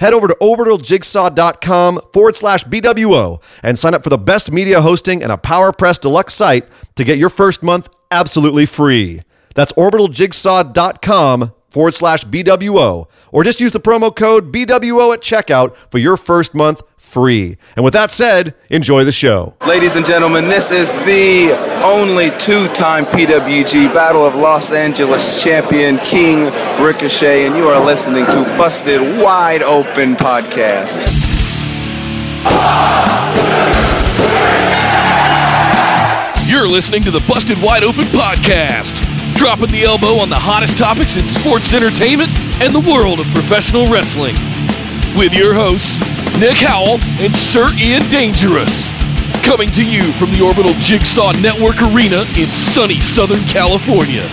head over to orbitaljigsaw.com forward slash BWO and sign up for the best media hosting and a PowerPress Deluxe site to get your first month absolutely free. That's orbitaljigsaw.com forward slash BWO. Or just use the promo code BWO at checkout for your first month free. And with that said, enjoy the show. Ladies and gentlemen, this is the only two-time PWG Battle of Los Angeles champion, King Ricochet, and you are listening to Busted Wide Open Podcast. You're listening to the Busted Wide Open Podcast, dropping the elbow on the hottest topics in sports entertainment and the world of professional wrestling. With your hosts, Nick Howell and Sir Ian Dangerous. Coming to you from the Orbital Jigsaw Network Arena in sunny Southern California.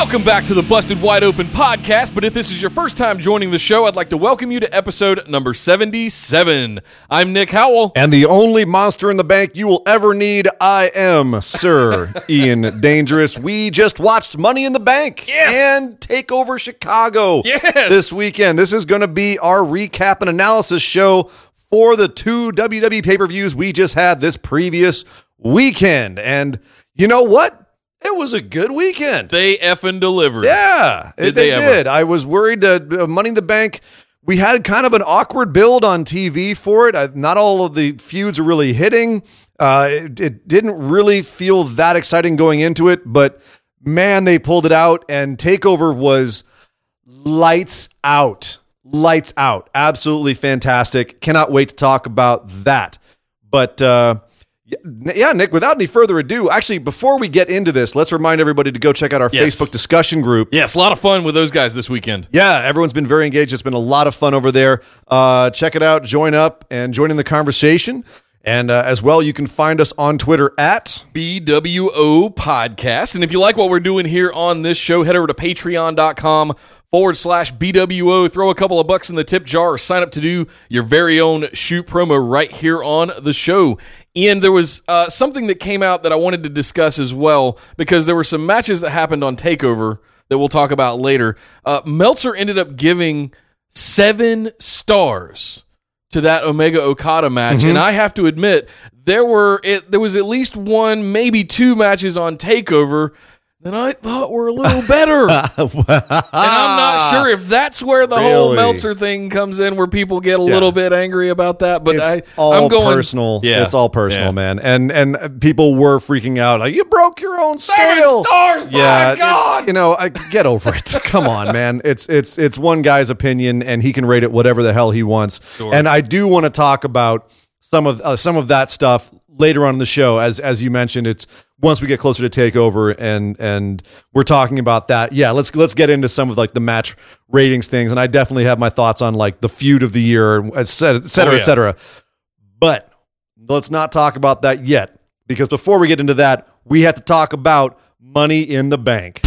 Welcome back to the Busted Wide Open podcast. But if this is your first time joining the show, I'd like to welcome you to episode number 77. I'm Nick Howell. And the only monster in the bank you will ever need, I am Sir Ian Dangerous. We just watched Money in the Bank Yes. and Take Over Chicago Yes. this weekend. This is going to be our recap and analysis show for the two WWE pay per views we just had this previous weekend. And you know what? It was a good weekend. They effing delivered. Yeah, Did it- they, they did. I was worried that uh, Money in the Bank. We had kind of an awkward build on TV for it. I, not all of the feuds are really hitting. Uh, it, it didn't really feel that exciting going into it, but man, they pulled it out, and Takeover was lights out, lights out. Absolutely fantastic. Cannot wait to talk about that. But uh, yeah, Nick, without any further ado, actually, before we get into this, let's remind everybody to go check out our Yes. Facebook discussion group. Yes, a lot of fun with those guys this weekend. Yeah, everyone's been very engaged. It's been a lot of fun over there. Uh, check it out, join up, and join in the conversation. And uh, as well, you can find us on Twitter at BWO podcast. And if you like what we're doing here on this show, head over to patreon.com forward slash BWO. Throw a couple of bucks in the tip jar or sign up to do your very own shoot promo right here on the show. And there was uh, something that came out that I wanted to discuss as well because there were some matches that happened on TakeOver that we'll talk about later. Uh, Meltzer ended up giving seven stars to that Omega Okada match, and mm-hmm. I have to admit there were it, there was at least one, maybe two matches on Takeover that I thought were a little better. and I'm not sure if that's where the whole Really? Meltzer thing comes in, where people get a Yeah. little bit angry about that. But it's I, all I'm going personal. Yeah, it's all personal, yeah. man. And and people were freaking out like you broke your own Seven scale. stars, my yeah, God! it- you know, I get over it. Come on, man. It's it's it's one guy's opinion, and he can rate it whatever the hell he wants. Sure. And I do want to talk about some of uh, some of that stuff later on in the show. As as you mentioned, it's once we get closer to takeover, and and we're talking about that. Yeah, let's let's get into some of like the match ratings things, and I definitely have my thoughts on like the feud of the year, et cetera, et cetera, Oh, yeah. et cetera. But let's not talk about that yet, because before we get into that, we have to talk about Money in the Bank.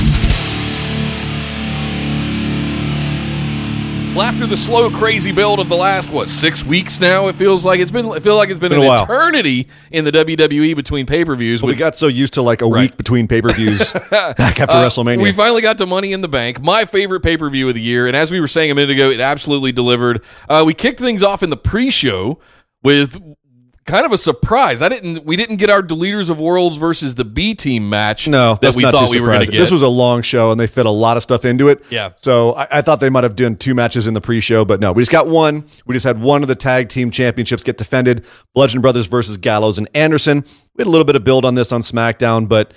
Well, after the slow, crazy build of the last what six weeks now, it feels like it's been. I feel like it's been, Been an eternity in the WWE between pay per views. We got so used to like a Right. week between pay per views back after Uh, WrestleMania. We finally got to Money in the Bank, my favorite pay per view of the year. And as we were saying a minute ago, it absolutely delivered. Uh, we kicked things off in the pre show with kind of a surprise. I didn't. We didn't get our Deleters of Worlds versus the B Team match. no, that that's we not thought too we were going to surprising. get. This was a long show, and they fit a lot of stuff into it. Yeah. So I, I thought they might have done two matches in the pre-show, but no, we just got one. We just had one of the tag team championships get defended: Bludgeon Brothers versus Gallows and Anderson. We had a little bit of build on this on SmackDown, but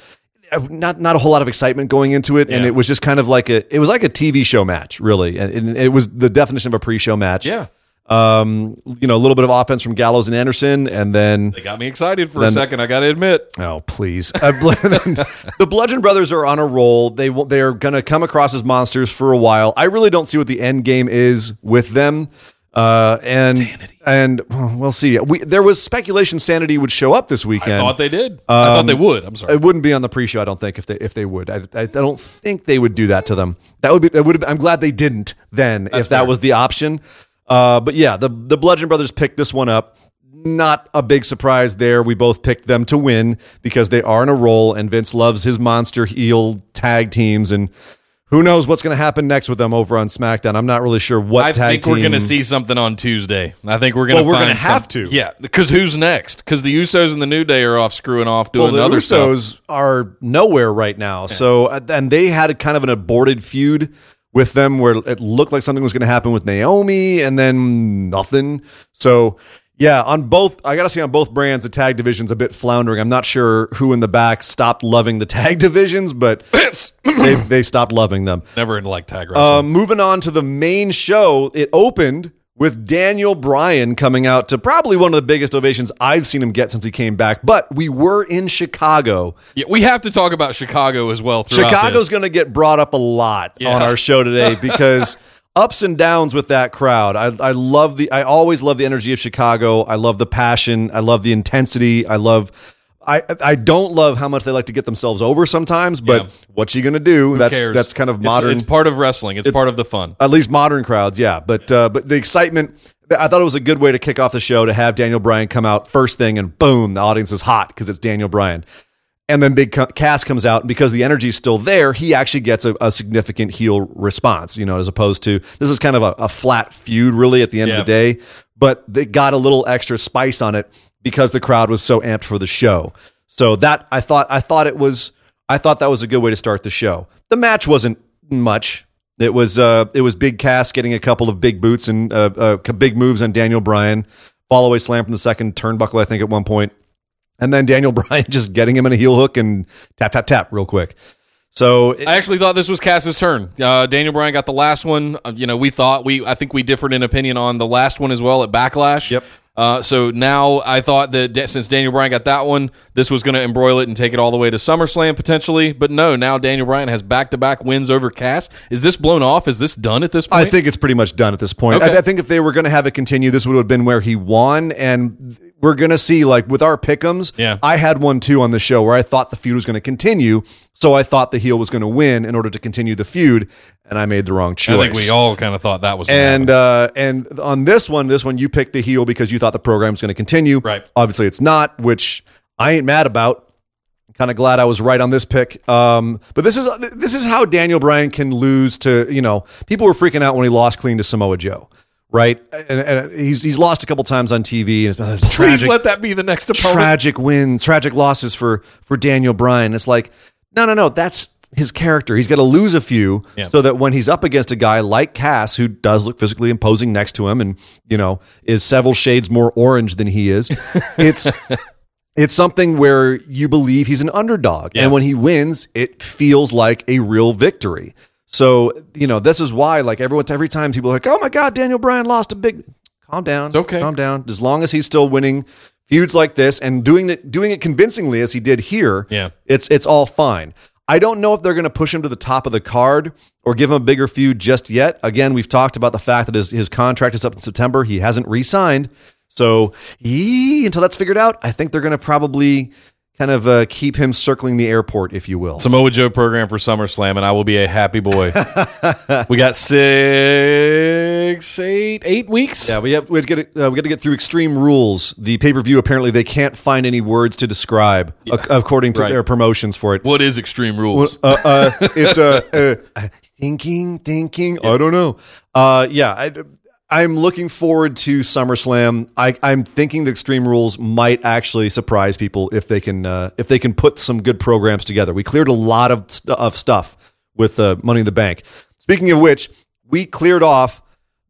uh, not not a whole lot of excitement going into it, and it was just kind of like a it was like a TV show match, really, and, and it was the definition of a pre-show match. yeah. Um, you know, a little bit of offense from Gallows and Anderson, and then They got me excited for a second. I got to admit. Oh, please. Uh, the Bludgeon Brothers are on a roll. They they are going to come across as monsters for a while. I really don't see what the end game is with them. Uh, and Sanity. and well, we'll see. We there was speculation Sanity would show up this weekend. I thought they did. I thought they would. I'm sorry. It wouldn't be on the pre-show, I don't think, if they if they would. I, I, I don't think they would do that to them. That would be. That would. Have, I'm glad they didn't then, if that fair. was the option. Uh, but yeah, the the Bludgeon Brothers picked this one up. Not a big surprise there. We both picked them to win because they are in a roll, and Vince loves his monster heel tag teams, and who knows what's going to happen next with them over on SmackDown. I'm not really sure what I tag think team. we're going to see something on Tuesday. I think we're going to. Well, we're going gonna have to. Yeah, because who's next? Because the Usos and the New Day are off screwing off doing well, the other stuff. Usos are nowhere right now. So, and they had a kind of an aborted feud with them where it looked like something was going to happen with Naomi and then nothing. So, yeah, on both, I got to say on both brands, the tag division's a bit floundering. I'm not sure who in the back stopped loving the tag divisions, but they, they stopped loving them. Never into like tag wrestling. Um, moving on to the main show, it opened with Daniel Bryan coming out to probably one of the biggest ovations I've seen him get since he came back. But we were in Chicago. yeah, we have to talk about Chicago as well. Chicago's going to get brought up a lot Yeah. on our show today because ups and downs with that crowd. I, I love the. I always love the energy of Chicago. I love the passion. I love the intensity. I love. I I don't love how much they like to get themselves over sometimes, but Yeah. what's you going to do? that's cares? that's kind of modern. It's, part of wrestling. It's, part of the fun. At least modern crowds, yeah. But uh, but the excitement, I thought it was a good way to kick off the show to have Daniel Bryan come out first thing, and boom, the audience is hot because it's Daniel Bryan. And then Big Cass comes out, and because the energy is still there, he actually gets a, a significant heel response. You know, as opposed to this is kind of a, a flat feud, really, at the end Yeah. of the day. But they got a little extra spice on it because the crowd was so amped for the show. So that I thought I thought it was I thought that was a good way to start the show. The match wasn't much. It was uh, it was Big Cass getting a couple of big boots and uh, uh, big moves on Daniel Bryan. Fall away slam from the second turnbuckle, I think, at one point, and then Daniel Bryan just getting him in a heel hook and tap tap tap real quick. So it- I actually thought this was Cass's turn. Uh, Daniel Bryan got the last one. Uh, you know, we thought we. I think we differed in opinion on the last one as well at Backlash. Yep. Uh, so now I thought that since Daniel Bryan got that one, this was going to embroil it and take it all the way to SummerSlam potentially. But no, now Daniel Bryan has back to back wins over Cass. Is this blown off? Is this done at this point? I think it's pretty much done at this point. Okay. I, I think if they were going to have it continue, this would have been where he won, and we're going to see like with our pickums. Yeah. I had one too on the show where I thought the feud was going to continue, so I thought the heel was going to win in order to continue the feud, and I made the wrong choice. I think we all kind of thought that was And uh, and on this one, this one you picked the heel because you thought the program was going to continue. Right. Obviously, it's not, which I ain't mad about. Kind of glad I was right on this pick. Um, but this is this is how Daniel Bryan can lose to you know people were freaking out when he lost clean to Samoa Joe, right? And, and he's he's lost a couple times on TV and it's been Please tragic let that be the next opponent. tragic wins, tragic losses for for Daniel Bryan. It's like, no, no, no, that's his character. He's got to lose a few Yeah. so that when he's up against a guy like Cass, who does look physically imposing next to him, and you know is several shades more orange than he is, it's. It's something where you believe he's an underdog. Yeah. And when he wins, it feels like a real victory. So, you know, this is why, like, everyone, every time people are like, oh my God, Daniel Bryan lost a big. Calm down. It's okay. Calm down. As long as he's still winning feuds like this and doing it, doing it convincingly as he did here, Yeah. it's it's all fine. I don't know if they're going to push him to the top of the card or give him a bigger feud just yet. Again, we've talked about the fact that his, his contract is up in September. He hasn't re-signed. So yee, until that's figured out, I think they're going to probably kind of uh, keep him circling the airport, if you will. Samoa Joe program for SummerSlam, and I will be a happy boy. we got six, eight, eight weeks. Yeah, we have we get uh, we got to get through Extreme Rules. The pay per view apparently they can't find any words to describe ac- according to Right. their promotions for it. What is Extreme Rules? Uh, uh, it's a uh, thinking, thinking. I don't know. Uh, yeah, I, I'm looking forward to SummerSlam. I, I'm thinking the Extreme Rules might actually surprise people if they can uh, if they can put some good programs together. We cleared a lot of st- of stuff with uh, Money in the Bank. Speaking of which, we cleared off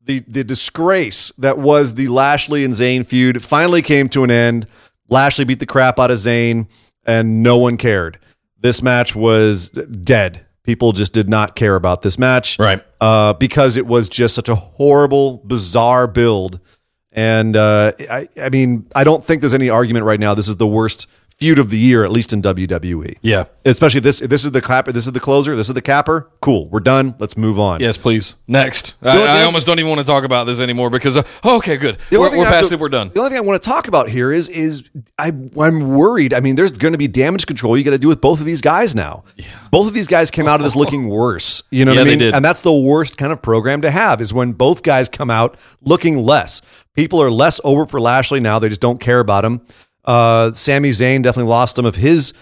the the disgrace that was the Lashley and Zayn feud. Finally came to an end. Lashley beat the crap out of Zayn, and no one cared. This match was dead. People just did not care about this match, Right. Uh, because it was just such a horrible, bizarre build. And uh, I, I mean, I don't think there's any argument right now. This is the worst feud of the year, at least in WWE. Yeah. Especially if this if this is the clapper, this is the closer, this is the capper. Cool, we're done. Let's move on. Yes, please. Next. I, I almost don't even want to talk about this anymore because, uh, oh, okay, good. We're, we're past to- it. We're done. The only thing I want to talk about here is is I I'm worried. I mean, there's going to be damage control you got to do with both of these guys now. Yeah. Both of these guys came out of this looking worse. You know Yeah, what I mean? did. And that's the worst kind of program to have is when both guys come out looking less. People are less over for Lashley now. They just don't care about him. Uh, Sami Zayn definitely lost some of his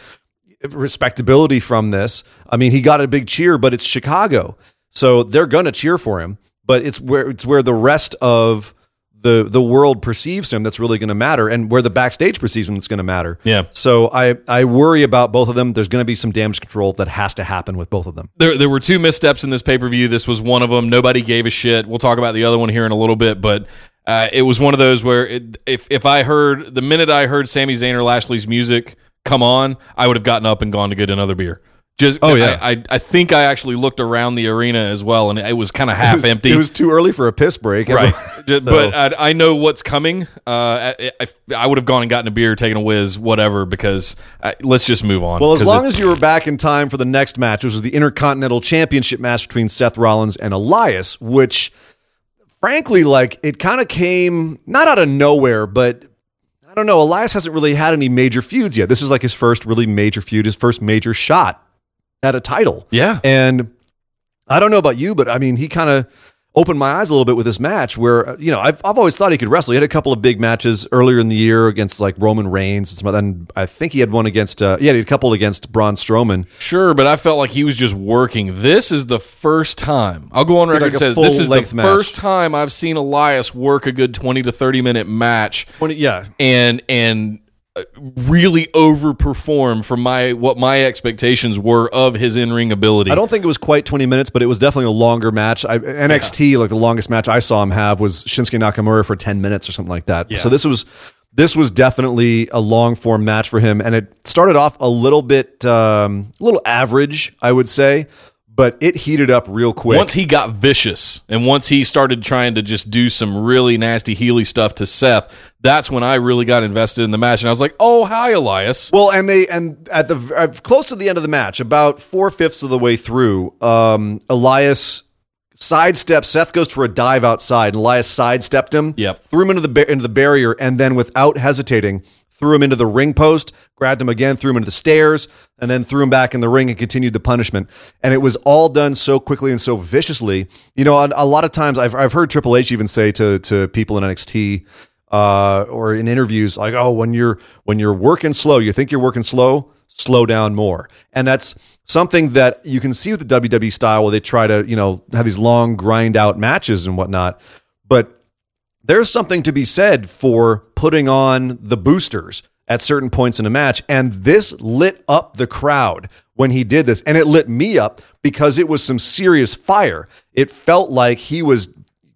respectability from this. I mean, he got a big cheer, but it's Chicago, so they're gonna cheer for him. But it's where it's where the rest of the the world perceives him that's really going to matter, and where the backstage perceives him that's going to matter. Yeah. So I I worry about both of them. There's going to be some damage control that has to happen with both of them. There, there were two missteps in this pay per view. This was one of them. Nobody gave a shit. We'll talk about the other one here in a little bit, but uh, it was one of those where it, if if I heard the minute I heard Sami Zayn or Lashley's music come on, I would have gotten up and gone to get another beer. Just Oh, yeah. I, I, I think I actually looked around the arena as well, and it was kind of half empty. It was too early for a piss break, Right, Just- So- but I, I know what's coming. Uh, I, I, I would have gone and gotten a beer, taken a whiz, whatever. Because I, let's just move on. Well, as long it- as you were back in time for the next match, which was the Intercontinental Championship match between Seth Rollins and Elias, which frankly, like it kind of came not out of nowhere, but I don't know. Elias hasn't really had any major feuds yet. This is like his first really major feud, his first major shot at a title. yeah, And I don't know about you, but I mean, he kind of opened my eyes a little bit with this match where, uh, you know, I've, I've always thought he could wrestle. He had a couple of big matches earlier in the year against like Roman Reigns and some other, and I think he had one against, uh, yeah, he had a couple against Braun Strowman. Sure, but I felt like he was just working. This is the first time. I'll go on record Like and say this is the match. first time I've seen Elias work a good 20 to 30 minute match 20, yeah. and and really overperform from my what my expectations were of his in-ring ability. I don't think it was quite 20 minutes, but it was definitely a longer match. I, NXT, like the longest match I saw him have was Shinsuke Nakamura for 10 minutes or something like that. Yeah. So this was this was definitely a long form match for him, and it started off a little bit, um, a little average, I would say, but it heated up real quick. once he got vicious and once he started trying to just do some really nasty Healy stuff to Seth, that's when I really got invested in the match and I was like, "Oh, hi Elias." Well, and they and at the uh, close to the end of the match, about four fifths of the way through, um, Elias sidesteps. Seth goes for a dive outside, and Elias sidestepped him. Yep. threw him into the ba- into the barrier, and then without hesitating, threw him into the ring post, grabbed him again, threw him into the stairs, and then threw him back in the ring and continued the punishment. And it was all done so quickly and so viciously. You know, a, a lot of times I've I've heard Triple H even say to to people in NXT uh, or in interviews like, "Oh, when you're when you're working slow, you think you're working slow, slow down more." And that's something that you can see with the WWE style, where they try to you know have these long grind out matches and whatnot. But there's something to be said for putting on the boosters at certain points in a match. And this lit up the crowd when he did this. And it lit me up because it was some serious fire. It felt like he was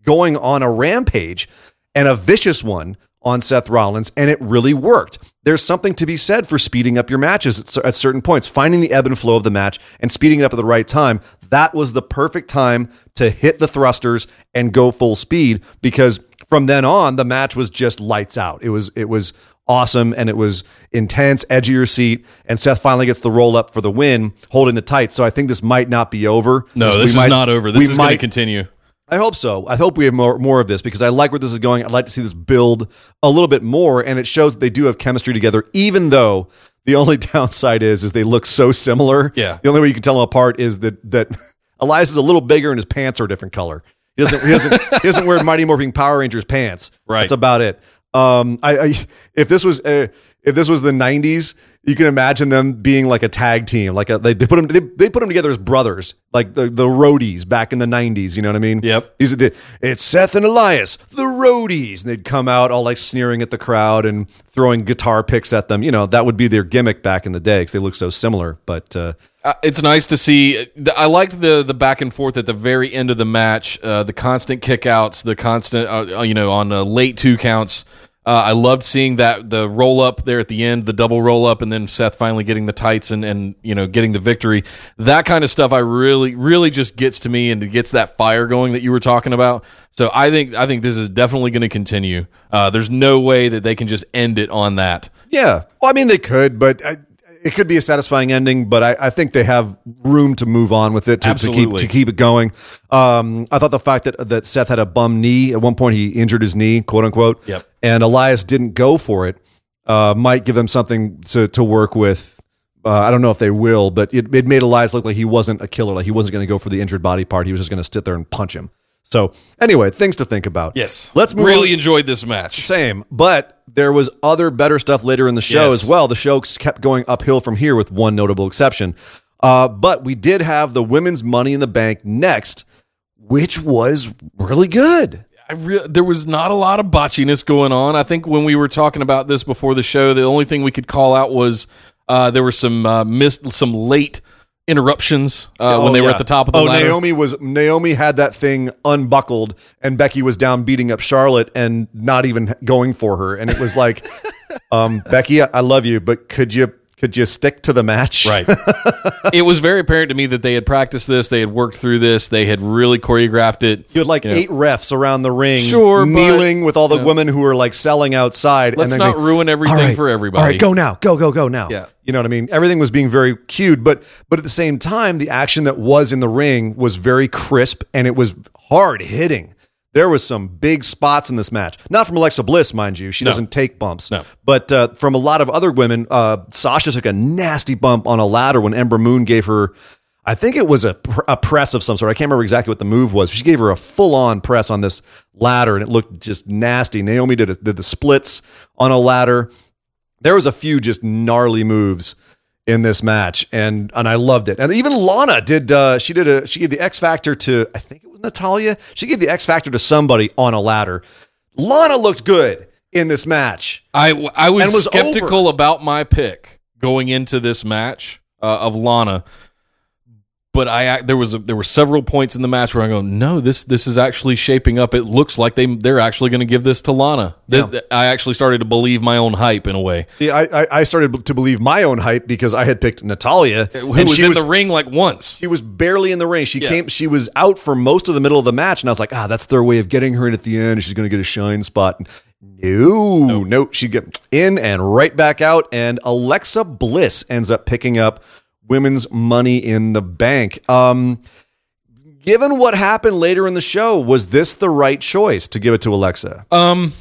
going on a rampage and a vicious one on Seth Rollins, and it really worked. There's something to be said for speeding up your matches at, certain points, finding the ebb and flow of the match and speeding it up at the right time. That was the perfect time to hit the thrusters and go full speed because from then on, the match was just lights out. It was it was awesome and it was intense, edge of your seat. And Seth finally gets the roll up for the win, holding the tight. So I think this might not be over. No, We this might- is not over. This we is going to might- continue. I hope so. I hope we have more more of this because I like where this is going. I'd like to see this build a little bit more, and it shows that they do have chemistry together. Even though the only downside is is they look so similar. Yeah. The only way you can tell them apart is that that Elias is a little bigger and his pants are a different color. He doesn't he doesn't he doesn't wear Mighty Morphin Power Rangers pants. Right. That's about it. Um, I, I if this was uh, if this was the '90s, you can imagine them being like a tag team. Like a, they, they put them they, they put them together as brothers, like the the Roadies back in the '90s. You know what I mean? Yep. These are the it's Seth and Elias, the Roadies, and they'd come out all like sneering at the crowd and throwing guitar picks at them. You know that would be their gimmick back in the day because they look so similar. But Uh, it's nice to see. I liked the the back and forth at the very end of the match. Uh, the constant kickouts, the constant, uh, uh, you know, on uh, late two counts. Uh, I loved seeing that the roll up there at the end, the double roll up, and then Seth finally getting the tights and and you know getting the victory. That kind of stuff, I really really just gets to me and it gets that fire going that you were talking about. So I think I think this is definitely going to continue. Uh, there's no way that they can just end it on that. Yeah. Well, I mean, they could, but I, it could be a satisfying ending. But I, I think they have room to move on with it to, to keep to keep it going. Um, I thought the fact that that Seth had a bum knee at one point, he injured his knee, quote unquote. Yep. And Elias didn't go for it. Uh, might give them something to to work with. Uh, I don't know if they will, but it, it made Elias look like he wasn't a killer. Like he wasn't going to go for the injured body part. He was just going to sit there and punch him. So anyway, things to think about. Yes, Let's move Really on. enjoyed this match. Same, but there was other better stuff later in the show Yes. as well. The show kept going uphill from here, with one notable exception. Uh, but we did have the women's Money in the Bank next, which was really good. I re- there was not a lot of botchiness going on. I think when we were talking about this before the show, the only thing we could call out was uh, there were some uh, missed, some late interruptions uh, when Oh, they were at the top of the oh, ladder. Naomi was Naomi had that thing unbuckled, and Becky was down beating up Charlotte and not even going for her. And it was like, um, Becky, I I love you, but could you could you stick to the match? Right. it was very apparent to me that they had practiced this, they had worked through this, they had really choreographed it. You had like You know. eight refs around the ring, Sure, but- kneeling with all the women who were like selling outside. Let's then not going, ruin everything "All right, for everybody." All right, go now, go, go, go now. Yeah. you know what I mean. Everything was being very cued, but but at the same time, the action that was in the ring was very crisp and it was hard hitting. There was some big spots in this match. Not from Alexa Bliss, mind you. She doesn't take bumps. No. But uh, from a lot of other women, uh, Sasha took a nasty bump on a ladder when Ember Moon gave her, I think it was a, pr- a press of some sort. I can't remember exactly what the move was. She gave her a full on press on this ladder and it looked just nasty. Naomi did, a, did the splits on a ladder. There was a few just gnarly moves in this match and and I loved it. And even Lana did uh she did a she gave the X Factor to I think it was Natalya. She gave the X Factor to somebody on a ladder. Lana looked good in this match. I, I was, was skeptical about my pick going into this match uh, of Lana, but I there was a, there were several points in the match where I go, no, this this is actually shaping up. It looks like they they're actually going to give this to Lana. This, I actually started to believe my own hype in a way. See, I, I I started to believe my own hype because I had picked Natalya, Who was she in was the ring like once. she was barely in the ring. She Yeah. came. She was out for most of the middle of the match, and I was like, ah, that's their way of getting her in at the end. She's going to get a shine spot. No, no, she get in and right back out. And Alexa Bliss ends up picking up women's Money in the Bank. Um, given what happened later in the show, was this the right choice to give it to Alexa, Um,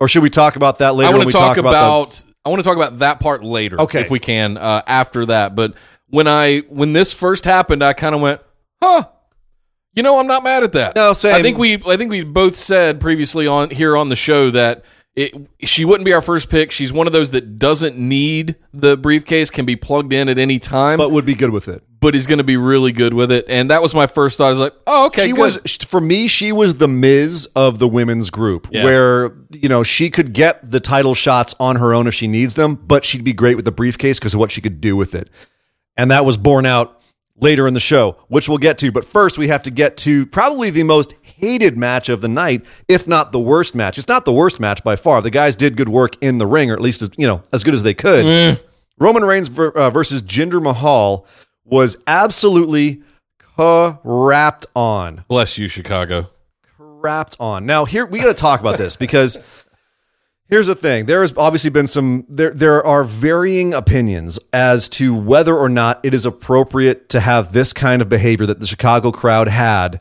or should we talk about that later? I want to talk, the- about, I want to talk about that part later, Okay. if we can, uh, after that. But when I when this first happened, I kind of went, huh. You know, I'm not mad at that. No, same. I think we I think we both said previously on here on the show that it, she wouldn't be our first pick. She's one of those that doesn't need the briefcase, can be plugged in at any time, but but, would be good with it. is going to be really good with it. And that was my first thought. I was like, oh, okay, she good. was for me she was the Miz of the women's group Yeah. where you know she could get the title shots on her own if she needs them but she'd be great with the briefcase because of what she could do with it and that was borne out later in the show which we'll get to. But first we have to get to probably the most hated match of the night if not the worst match. It's not the worst match by far. The guys did good work in the ring or at least you know as good as they could. Roman Reigns uh, versus Jinder Mahal was absolutely crapped on. Bless you, Chicago. crapped on. Now here we got to talk about this because here's the thing. There has obviously been some there there are varying opinions as to whether or not it is appropriate to have this kind of behavior that the Chicago crowd had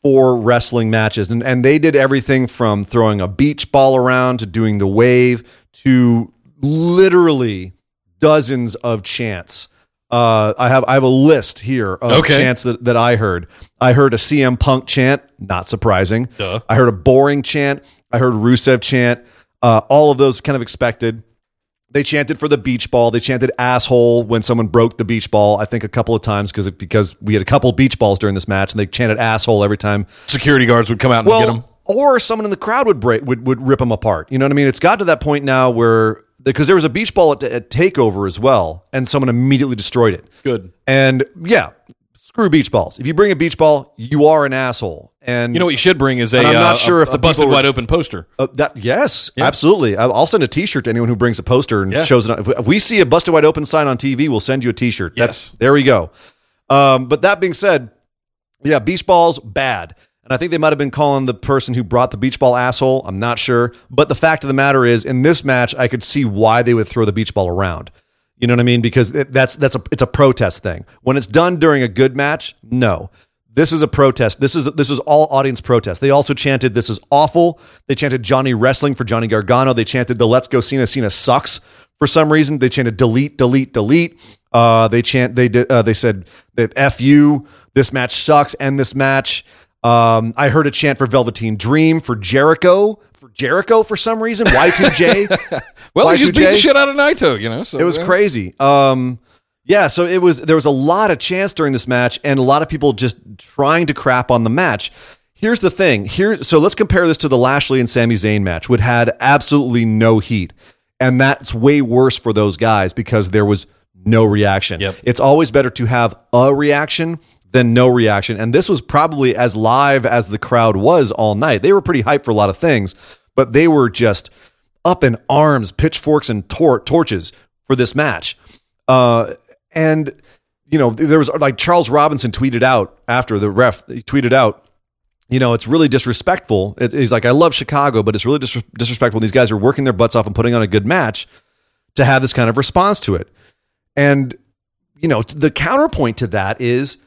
for wrestling matches. And and they did everything from throwing a beach ball around to doing the wave to literally dozens of chants. Uh, I have I have a list here of Okay. chants that, that I heard. I heard a CM Punk chant, not surprising. Duh. I heard a boring chant. I heard Rusev chant. Uh, all of those kind of expected. They chanted for the beach ball. They chanted asshole when someone broke the beach ball. I think a couple of times because because we had a couple beach balls during this match, and they chanted asshole every time. Security guards would come out and get them. Or someone in the crowd would break would would rip them apart. You know what I mean? It's got to that point now where because there was a beach ball at, at Takeover as well, and someone immediately destroyed it. Good. And yeah, screw beach balls. If you bring a beach ball, you are an asshole. And You know what you should bring is a. And I'm not uh, sure a, if the a busted people were- wide open poster. Uh, that yes, absolutely. I- I'll send a T-shirt to anyone who brings a poster and Yeah. shows it. If we- If we see a busted wide open sign on TV, we'll send you a T-shirt. That's Yes. there we go. Um, but that being said, yeah, beach balls bad, and I think they might have been calling the person who brought the beach ball asshole. I'm not sure, but the fact of the matter is, in this match, I could see why they would throw the beach ball around. You know what I mean? Because it, that's that's a it's a protest thing. When it's done during a good match, no. This is a protest. This is this is all audience protest. They also chanted "This is awful." They chanted Johnny Wrestling for Johnny Gargano. They chanted the "Let's Go Cena." Cena sucks for some reason. They chanted "Delete, delete, delete." Uh, they chant. They did. Uh, they said that "F you." This match sucks. End this match. Um, I heard a chant for Velveteen Dream for Jericho Jericho for some reason. Y2J. Well, he just beat the shit out of Naito, you know. So It was yeah. crazy. Um, yeah, so it was. There was a lot of chance during this match, and a lot of people just trying to crap on the match. Here's the thing. Here, so let's compare this to the Lashley and Sami Zayn match, which had absolutely no heat, and that's way worse for those guys because there was no reaction. Yep. It's always better to have a reaction than no reaction, and this was probably as live as the crowd was all night. They were pretty hyped for a lot of things, but they were just up in arms, pitchforks and tor- torches for this match. Uh, and you know, there was like Charles Robinson tweeted out after the ref. He tweeted out, you know, it's really disrespectful. It- he's like, I love Chicago, but it's really dis- disrespectful. These guys are working their butts off and putting on a good match to have this kind of response to it. And you know, the counterpoint to that is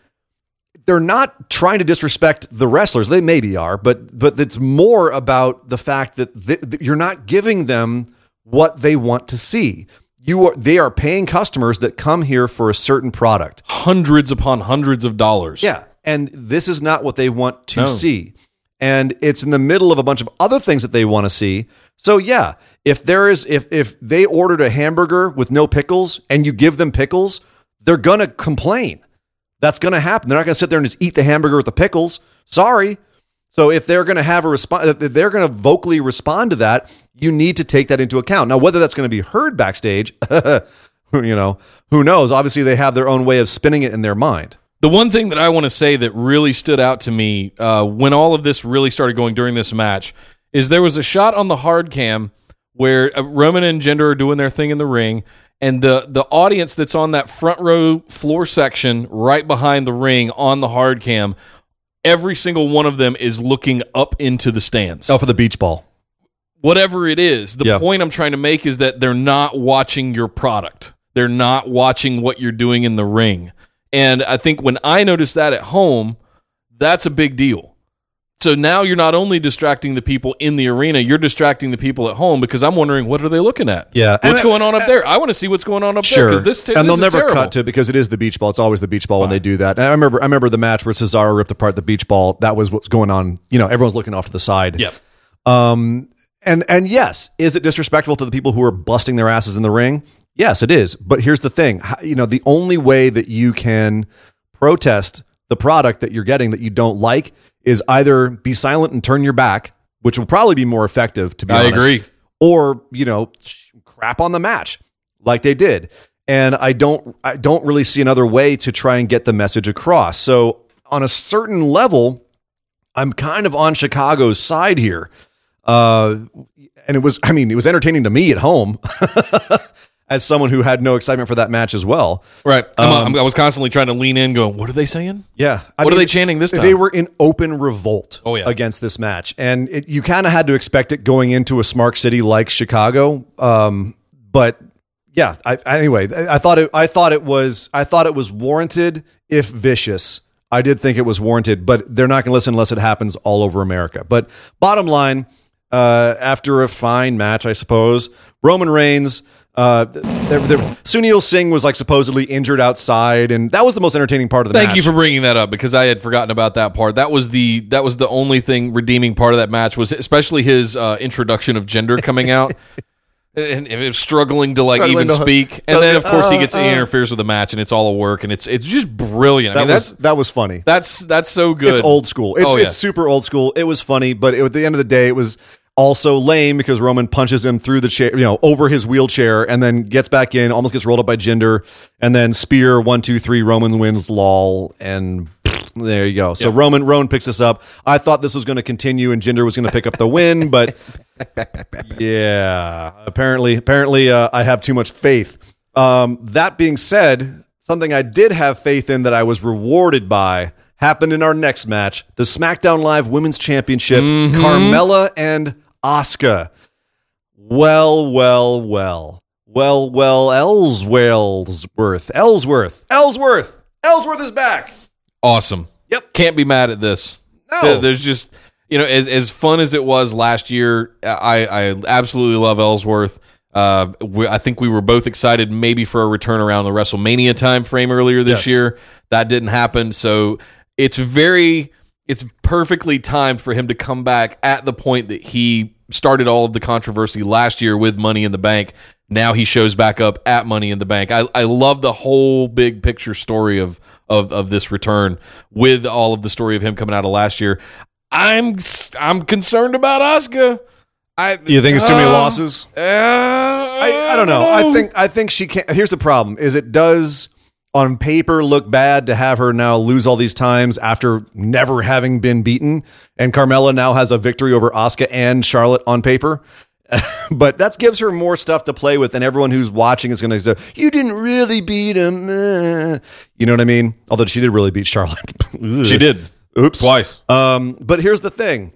they're not trying to disrespect the wrestlers. They maybe are, but but it's more about the fact that th- that you're not giving them what they want to see. You are they are paying customers that come here for a certain product. hundreds upon hundreds of dollars. Yeah, and this is not what they want to No. see. And it's in the middle of a bunch of other things that they want to see. So yeah, if there is if if they ordered a hamburger with no pickles and you give them pickles, they're gonna complain. That's gonna happen. They're not gonna sit there and just eat the hamburger with the pickles. Sorry. So if they're gonna have a response, if they're gonna vocally respond to that, you need to take that into account. Now, whether that's gonna be heard backstage, you know, who knows? Obviously, they have their own way of spinning it in their mind. The one thing that I want to say that really stood out to me uh, when all of this really started going during this match is there was a shot on the hard cam where uh, Roman and Jinder are doing their thing in the ring, and the the audience that's on that front row floor section right behind the ring on the hard cam, every single one of them is looking up into the stands. Oh, for the beach ball. whatever it is. The Yeah. point I'm trying to make is that they're not watching your product. They're not watching what you're doing in the ring. And I think when I notice that at home, that's a big deal. So now you're not only distracting the people in the arena, you're distracting the people at home because I'm wondering what are they looking at? Yeah. What's And- going on up there? I want to see what's going on up there Sure, because this, and this they'll never terrible. cut to it because it is the beach ball. It's always the beach ball when they do that. And I remember, I remember the match where Cesaro ripped apart the beach ball. That was what's going on. You know, everyone's looking off to the side. Yep. Um, and and yes, is it disrespectful to the people who are busting their asses in the ring? Yes, it is. But here's the thing: you know, the only way that you can protest the product that you're getting that you don't like is either be silent and turn your back, which will probably be more effective. To be I honest, agree. or you know crap on the match like they did and i don't i don't really see another way to try and get the message across so on a certain level i'm kind of on chicago's side here uh and it was i mean it was entertaining to me at home as someone who had no excitement for that match as well Right. I'm, I'm- was constantly trying to lean in, going, "What are they saying?" Yeah. I What are they chanting this time? They were in open revolt Oh, yeah. against this match. And it, you kind of had to expect it going into a smart city like Chicago. Um, but yeah, I, anyway, I I thought it, I thought it was, I thought it was warranted if vicious. I did think it was warranted, but they're not going to listen unless it happens all over America. But bottom line, uh, after a fine match, I suppose, Roman Reigns, uh, they're, they're, Sunil Singh was like supposedly injured outside, and that was the most entertaining part of the match. Thank match. you for bringing that up because I had forgotten about that part. That was the that was the only thing redeeming part of that match was especially his uh, introduction of Jinder coming out. And, and struggling to like Struggling even to- speak, and then of course he gets Uh, he uh. interferes with the match, and it's all a work, and it's it's just brilliant. I that mean, was that was funny. that's that's so good. It's old school. It's Oh, yeah. it's super old school. It was funny, but it, at the end of the day, it was Also lame because Roman punches him through the chair, you know, over his wheelchair, and then gets back in, almost gets rolled up by Jinder, and then spear one, two, three. Roman wins, lol, and there you go. So Yep. Roman Roman picks this up. I thought this was going to continue, and Jinder was going to pick up the win, but yeah, apparently, apparently, uh, I have too much faith. Um, that being said, something I did have faith in that I was rewarded by happened in our next match: the SmackDown Live Women's Championship, Carmella and Asuka. Well, well, well, well, well, Ellsworth, Ellsworth, Ellsworth, Ellsworth is back. Awesome. Yep. Can't be mad at this. No. There's just you know as as fun as it was last year. I I absolutely love Ellsworth. Uh, we, I think we were both excited maybe for a return around the WrestleMania time frame earlier this Yes. year. That didn't happen, so it's very it's perfectly timed for him to come back at the point that he started all of the controversy last year with Money in the Bank. Now he shows back up at Money in the Bank. I, I love the whole big picture story of, of of this return with all of the story of him coming out of last year. I'm I'm concerned about Asuka. I You think it's too many losses? uh, I, I don't know. I think I think she can't. Here's the problem: is it does on paper look bad to have her now lose all these times after never having been beaten, and Carmella now has a victory over Asuka and Charlotte on paper. but that gives her more stuff to play with, and everyone who's watching is going to say, "You didn't really beat him." uh." You know what I mean? Although she did really beat Charlotte. she did Oops. twice. Um, but here's the thing.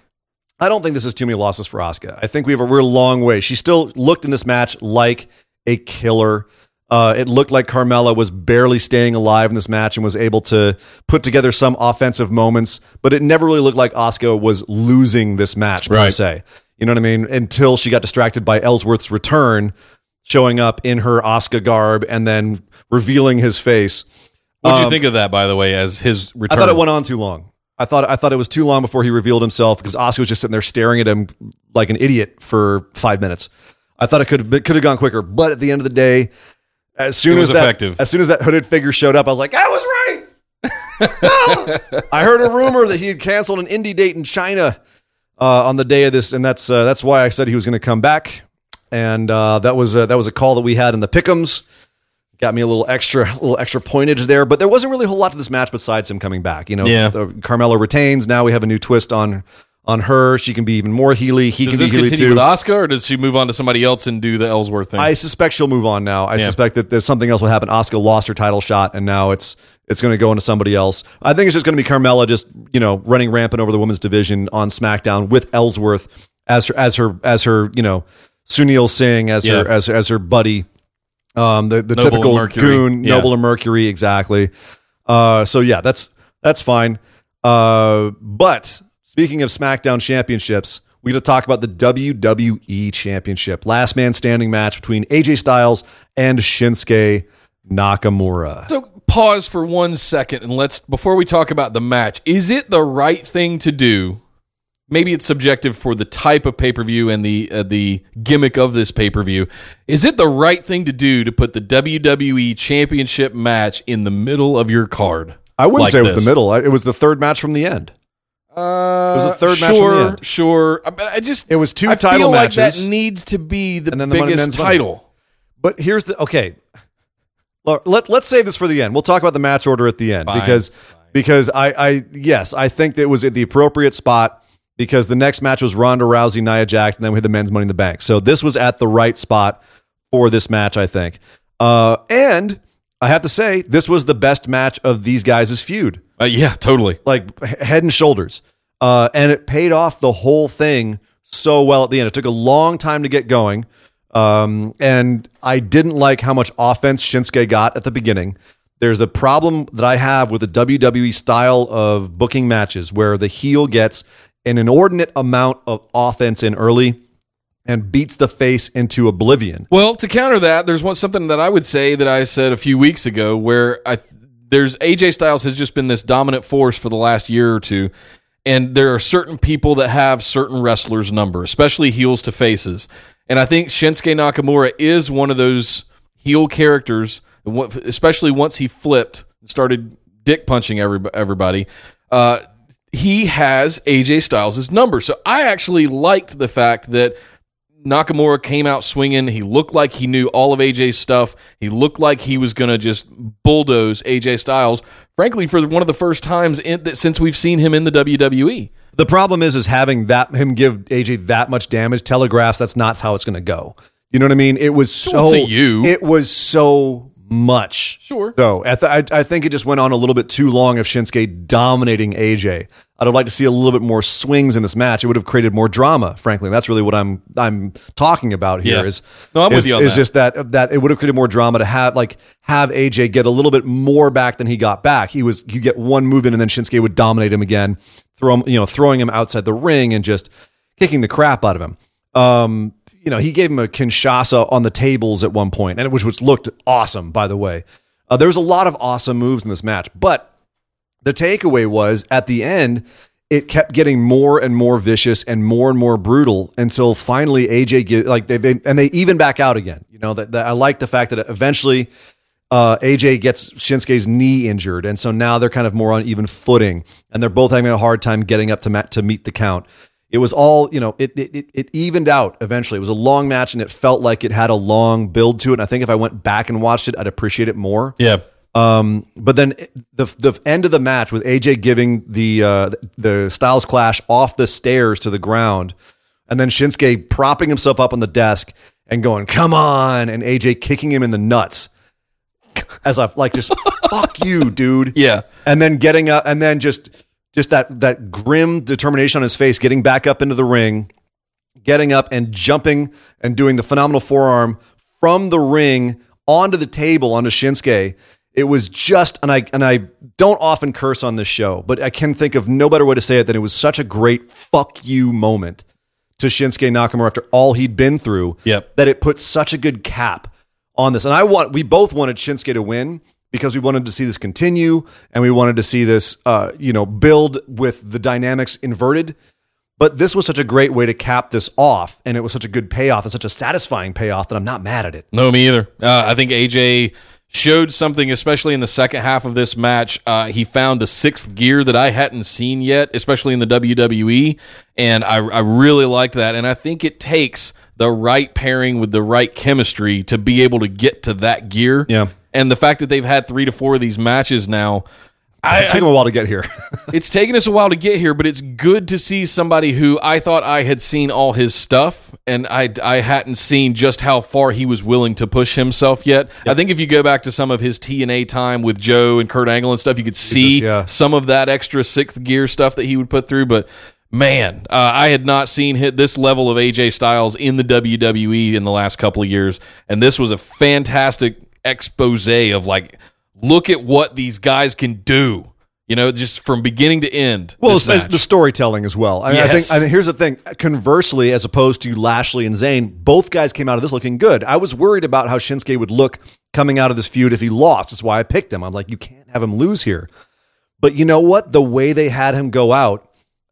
I don't think this is too many losses for Asuka. I think we have a real long way. She still looked in this match like a killer. Uh, it looked like Carmella was barely staying alive in this match and was able to put together some offensive moments, but it never really looked like Asuka was losing this match per Right. se. You know what I mean? Until she got distracted by Ellsworth's return, showing up in her Asuka garb and then revealing his face. What do you Um, think of that, by the way, as his return? I thought it went on too long. I thought I thought it was too long before he revealed himself because Asuka was just sitting there staring at him like an idiot for five minutes. I thought it could have could have gone quicker, but at the end of the day, as soon It was as that effective. as soon as that hooded figure showed up, I was like, I was right. No! I heard a rumor that he had canceled an indie date in China uh, on the day of this, and that's uh, that's why I said he was going to come back. And uh, that was uh, that was a call that we had in the pickums got me a little extra a little extra pointage there but there wasn't really a whole lot to this match besides him coming back you know Yeah. carmella retains now we have a new twist on on her she can be even more healy he Does can this be healy continue too with Asuka, or does she move on to somebody else and do the Ellsworth thing? i suspect she'll move on now i Yeah. suspect that there's something else will happen asuka lost her title shot and now it's it's going to go into somebody else i think it's just going to be carmella just you know running rampant over the women's division on smackdown with ellsworth as her as her as her you know sunil singh as her Yeah. as as her buddy um, the, the Noble typical Mercury. goon, Yeah. noble and Mercury, exactly. Uh, so yeah, that's that's fine. Uh, but speaking of SmackDown championships, we got to talk about the WWE Championship, last man standing match between AJ Styles and Shinsuke Nakamura. So pause for one second and let's before we talk about the match. Is it the right thing to do? Maybe it's subjective for the type of pay per view and the uh, the gimmick of this pay per view. Is it the right thing to do to put the WWE Championship match in the middle of your card? I wouldn't like say it was this? the middle. It was the third match from the end. Uh, was the third match sure, the end. Sure, but I just It was two I title feel matches. Like that needs to be the And then the biggest men's money. title. But here's the okay. Let let's save this for the end. We'll talk about the match order at the end Fine. because because I I yes I think it was at the appropriate spot because the next match was Ronda Rousey Nia Jax and then we had the men's Money in the Bank. So this was at the right spot for this match I think. Uh, and I have to say this was the best match of these guys' feud Uh, yeah, totally. like head and shoulders. Uh, and it paid off the whole thing so well at the end. It took a long time to get going. Um, and I didn't like how much offense Shinsuke got at the beginning. There's a problem that I have with the WWE style of booking matches where the heel gets an inordinate amount of offense in early and beats the face into oblivion. Well, to counter that, there's one something that I would say that I said a few weeks ago, where I there's AJ Styles has just been this dominant force for the last year or two, and there are certain people that have certain wrestlers' number, especially heels to faces, and I think Shinsuke Nakamura is one of those heel characters, especially once he flipped and started dick punching everybody. Uh, he has AJ Styles' number. So I actually liked the fact that Nakamura came out swinging. He looked like he knew all of AJ's stuff. He looked like he was going to just bulldoze AJ Styles. Frankly, for one of the first times in, that, since we've seen him in the WWE. The problem is, is having that him give AJ that much damage telegraphs that's not how it's going to go. You know what I mean? It was so. you. It was so much. Sure. Though I, th- I, I think it just went on a little bit too long of Shinsuke dominating AJ. I'd have liked to see a little bit more swings in this match. It would have created more drama. Frankly, that's really what I'm I'm talking about here. Yeah. Is No, I'm with you on is that. just that that it would have created more drama to have like have AJ get a little bit more back than he got back. He was you get one move in and then Shinsuke would dominate him again, throw him you know throwing him outside the ring and just kicking the crap out of him. Um, you know, he gave him a Kinshasa on the tables at one point, and which, which looked awesome, by the way. Uh, there was a lot of awesome moves in this match, but the takeaway was at the end, it kept getting more and more vicious and more and more brutal until finally AJ get like they, they and they even back out again. You know that, that I like the fact that eventually uh, AJ gets Shinsuke's knee injured, and so now they're kind of more on even footing, and they're both having a hard time getting up to ma- to meet the count. It was all you know. It, it it it evened out eventually. It was a long match, and it felt like it had a long build to it. And I think if I went back and watched it, I'd appreciate it more. Yeah. Um, but then the the end of the match with AJ giving the uh, the Styles Clash off the stairs to the ground, and then Shinsuke propping himself up on the desk and going, "Come on!" and AJ kicking him in the nuts as I like just fuck you, dude. Yeah. And then getting up, and then just just that that grim determination on his face, getting back up into the ring, getting up and jumping and doing the phenomenal forearm from the ring onto the table onto Shinsuke. It was just, and I and I don't often curse on this show, but I can think of no better way to say it than it was such a great fuck you moment to Shinsuke Nakamura after all he'd been through. Yep. That it put such a good cap on this. And I want we both wanted Shinsuke to win because we wanted to see this continue and we wanted to see this uh, you know, build with the dynamics inverted. But this was such a great way to cap this off, and it was such a good payoff and such a satisfying payoff that I'm not mad at it. No, me either. Uh, I think AJ showed something, especially in the second half of this match. Uh, he found a sixth gear that I hadn't seen yet, especially in the WWE, and I, I really liked that. And I think it takes the right pairing with the right chemistry to be able to get to that gear. Yeah. And the fact that they've had three to four of these matches now. I, It's taken a while to get here. it's taken us a while to get here, but it's good to see somebody who I thought I had seen all his stuff, and I I hadn't seen just how far he was willing to push himself yet. I think if you go back to some of his TNA time with Joe and Kurt Angle and stuff, you could see just- yeah. some of that extra sixth gear stuff that he would put through. But man, uh, I had not seen hit this level of AJ Styles in the WWE in the last couple of years, and this was a fantastic expose of like, look at what these guys can do. You know, just from beginning to end. Well, the storytelling as well. I, mean, I think. I mean, here's the thing. Conversely, as opposed to Lashley and Zayn, both guys came out of this looking good. I was worried about how Shinsuke would look coming out of this feud if he lost. That's why I picked him. I'm like, you can't have him lose here. But you know what? The way they had him go out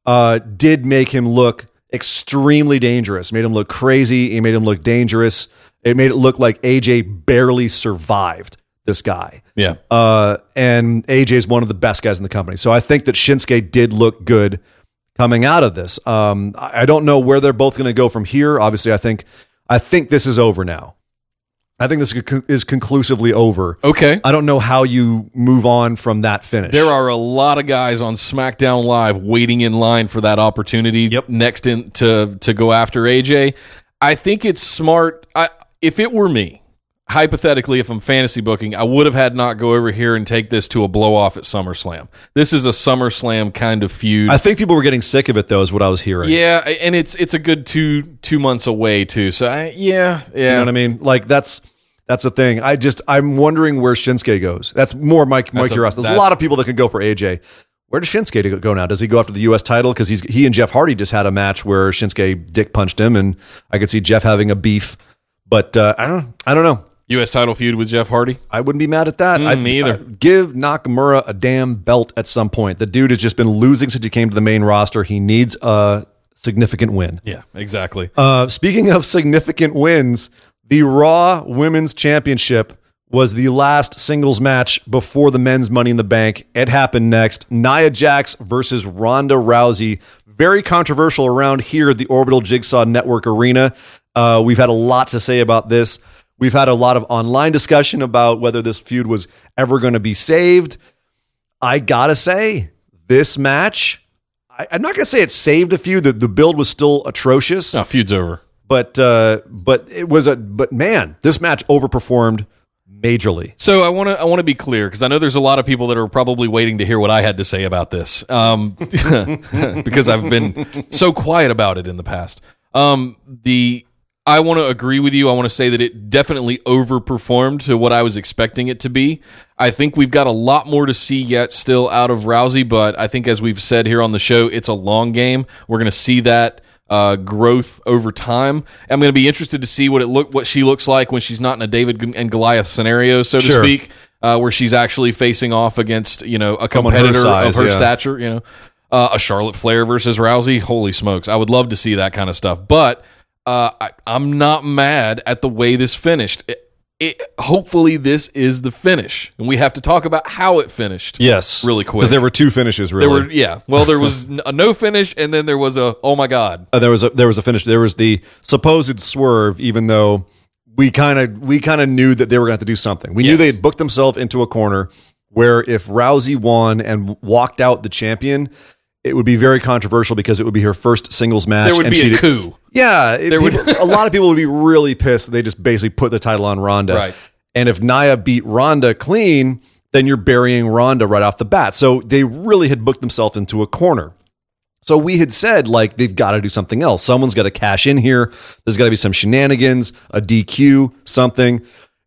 uh, did make him look extremely dangerous. Made him look crazy. He made him look dangerous. It made it look like AJ barely survived this guy. yeah. Uh, and AJ is one of the best guys in the company. So I think that Shinsuke did look good coming out of this. Um, I don't know where they're both going to go from here. Obviously, I think I think this is over now. I think this is is conclusively over. Okay. I don't know how you move on from that finish. There are a lot of guys on SmackDown Live waiting in line for that opportunity Yep. next in to to go after AJ. I think it's smart. I, if it were me, hypothetically, if I'm fantasy booking, I would have had not go over here and take this to a blow off at SummerSlam. This is a SummerSlam kind of feud. I think people were getting sick of it though, is what I was hearing. yeah, and it's it's a good two two months away too. So I, yeah, yeah. You know what I mean? Like that's that's the thing. I just I'm wondering where Shinsuke goes. That's more my my curiosity. There's a lot of people that can go for AJ. Where does Shinsuke go now? Does he go after the U.S. title? Because he's he and Jeff Hardy just had a match where Shinsuke dick punched him, and I could see Jeff having a beef. But uh, I don't I don't know. U.S. title feud with Jeff Hardy. I wouldn't be mad at that. Mm, I'd- me either. I'd give Nakamura a damn belt at some point. The dude has just been losing since he came to the main roster. He needs a significant win. Yeah, exactly. Uh, speaking of significant wins, the Raw Women's Championship was the last singles match before the men's Money in the Bank. It happened next. Nia Jax versus Ronda Rousey. Very controversial around here at the Orbital Jigsaw Network Arena. Uh, we've had a lot to say about this. We've had a lot of online discussion about whether this feud was ever going to be saved. I gotta say, this match, I, I'm not gonna say it saved a feud. The, the build was still atrocious, No, feud's over. but uh, but it was a but man, this match overperformed majorly. So I want to I want to be clear because I know there's a lot of people that are probably waiting to hear what I had to say about this, um, because I've been so quiet about it in the past. Um, the I want to agree with you. I want to say that it definitely overperformed to what I was expecting it to be. I think we've got a lot more to see yet still out of Rousey, but I think as we've said here on the show, it's a long game. We're going to see that uh, growth over time. I'm going to be interested to see what it look what she looks like when she's not in a David and Goliath scenario, so to Sure. speak, uh, where she's actually facing off against you know a Someone her competitor size, of her yeah. stature. You know, uh, a Charlotte Flair versus Rousey. Holy smokes, I would love to see that kind of stuff. But uh, I, I'm not mad at the way this finished. It, it, hopefully, this is the finish, and we have to talk about how it finished. Yes, Really quick. because there were two finishes. Really, There were yeah. Well, there was a no finish, and then there was a oh my god. Uh, there was a there was a finish. There was the supposed swerve, even though we kind of we kind of knew that they were going to have to do something. We knew they had booked themselves into a corner where if Rousey won and walked out the champion, it would be very controversial because it would be her first singles match. There would and be a she'd- coup. Yeah, it- There would- a lot of people would be really pissed. that They just basically put the title on Ronda. Right. And if Nia beat Ronda clean, then you're burying Ronda right off the bat. So they really had booked themselves into a corner. So we had said like they've got to do something else. Someone's got to cash in here. There's got to be some shenanigans, a DQ, something.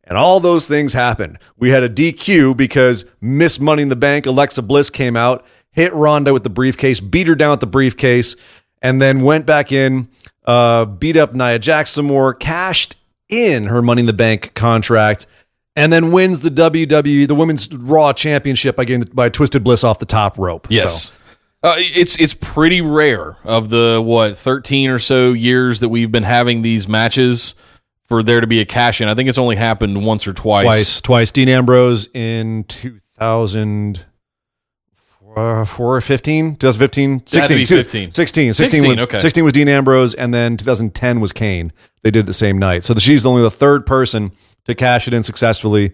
And all those things happened. We had a DQ because Miss Money in the Bank, Alexa Bliss came out, hit Ronda with the briefcase, beat her down with the briefcase, and then went back in, uh, beat up Nia Jax some more, cashed in her Money in the Bank contract, and then wins the WWE, the Women's Raw Championship by getting by Twisted Bliss off the top rope. Yes. So, Uh, it's it's pretty rare of the what 13 or so years that we've been having these matches for there to be a cash in. I think it's only happened once or twice. twice, twice. Dean Ambrose in 2000. Uh, 4 15 2015 It had to 16 be two- 15. 16 16 16, was, okay. 16 was Dean Ambrose and then 2010 was Kane they did it the same night so she's only the third person to cash it in successfully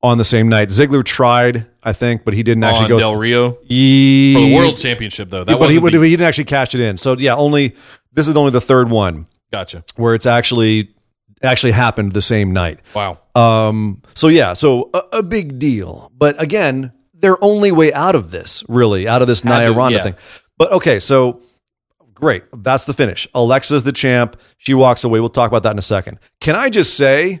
on the same night Ziggler tried I think but he didn't actually on go Del Rio for the World Championship though. That but he, the- he didn't actually cash it in so yeah only this is only the third one gotcha. where it's actually actually happened the same night Wow. um, so yeah, so a, a big deal. But again, their only way out of this, really, out of this Had Nia to- Ronda yeah. thing. But okay, so great. That's the finish. Alexa's the champ. She walks away. We'll talk about that in a second. Can I just say,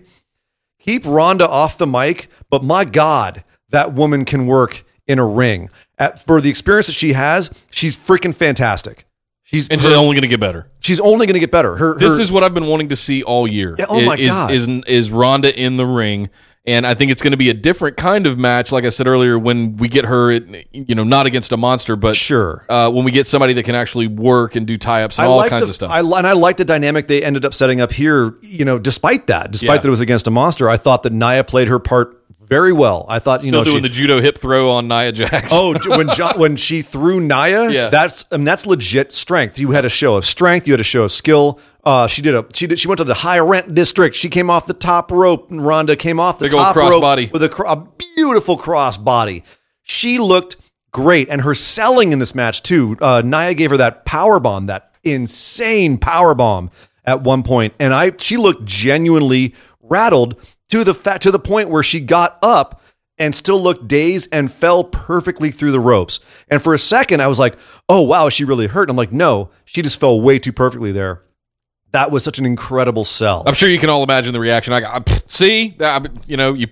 keep Ronda off the mic, but my God, that woman can work in a ring. At, for the experience that she has, she's freaking fantastic. She's And her- it's only going to get better. she's only going to get better. Her, This her- is what I've been wanting to see all year. Yeah, oh my is, God. Is, is Ronda in the ring? And I think it's going to be a different kind of match, like I said earlier, when we get her, you know, not against a monster, but sure. uh, when we get somebody that can actually work and do tie-ups and all kinds the, of stuff. I, and I like the dynamic they ended up setting up here. You know, despite that, despite Yeah. that it was against a monster, I thought that Nia played her part very well. I thought you Still know doing she, the judo hip throw on Nia Jax. Oh, when John, when she threw Nia, Yeah. that's I mean that's legit strength. You had a show of strength. You had a show of skill. Uh, she did a she did she went to the high rent district. She came off the top rope, and Ronda came off the Big top cross rope body. with a, a beautiful cross body. She looked great, and her selling in this match too. Uh, Nia gave her that power bomb, that insane power bomb at one point, and I she looked genuinely rattled to the fa- to the point where she got up and still looked dazed and fell perfectly through the ropes. And for a second, I was like, "Oh wow, she really hurt." I'm like, "No, she just fell way too perfectly there." That was such an incredible sell. I'm sure you can all imagine the reaction. I got, pff, see, That- you know, you.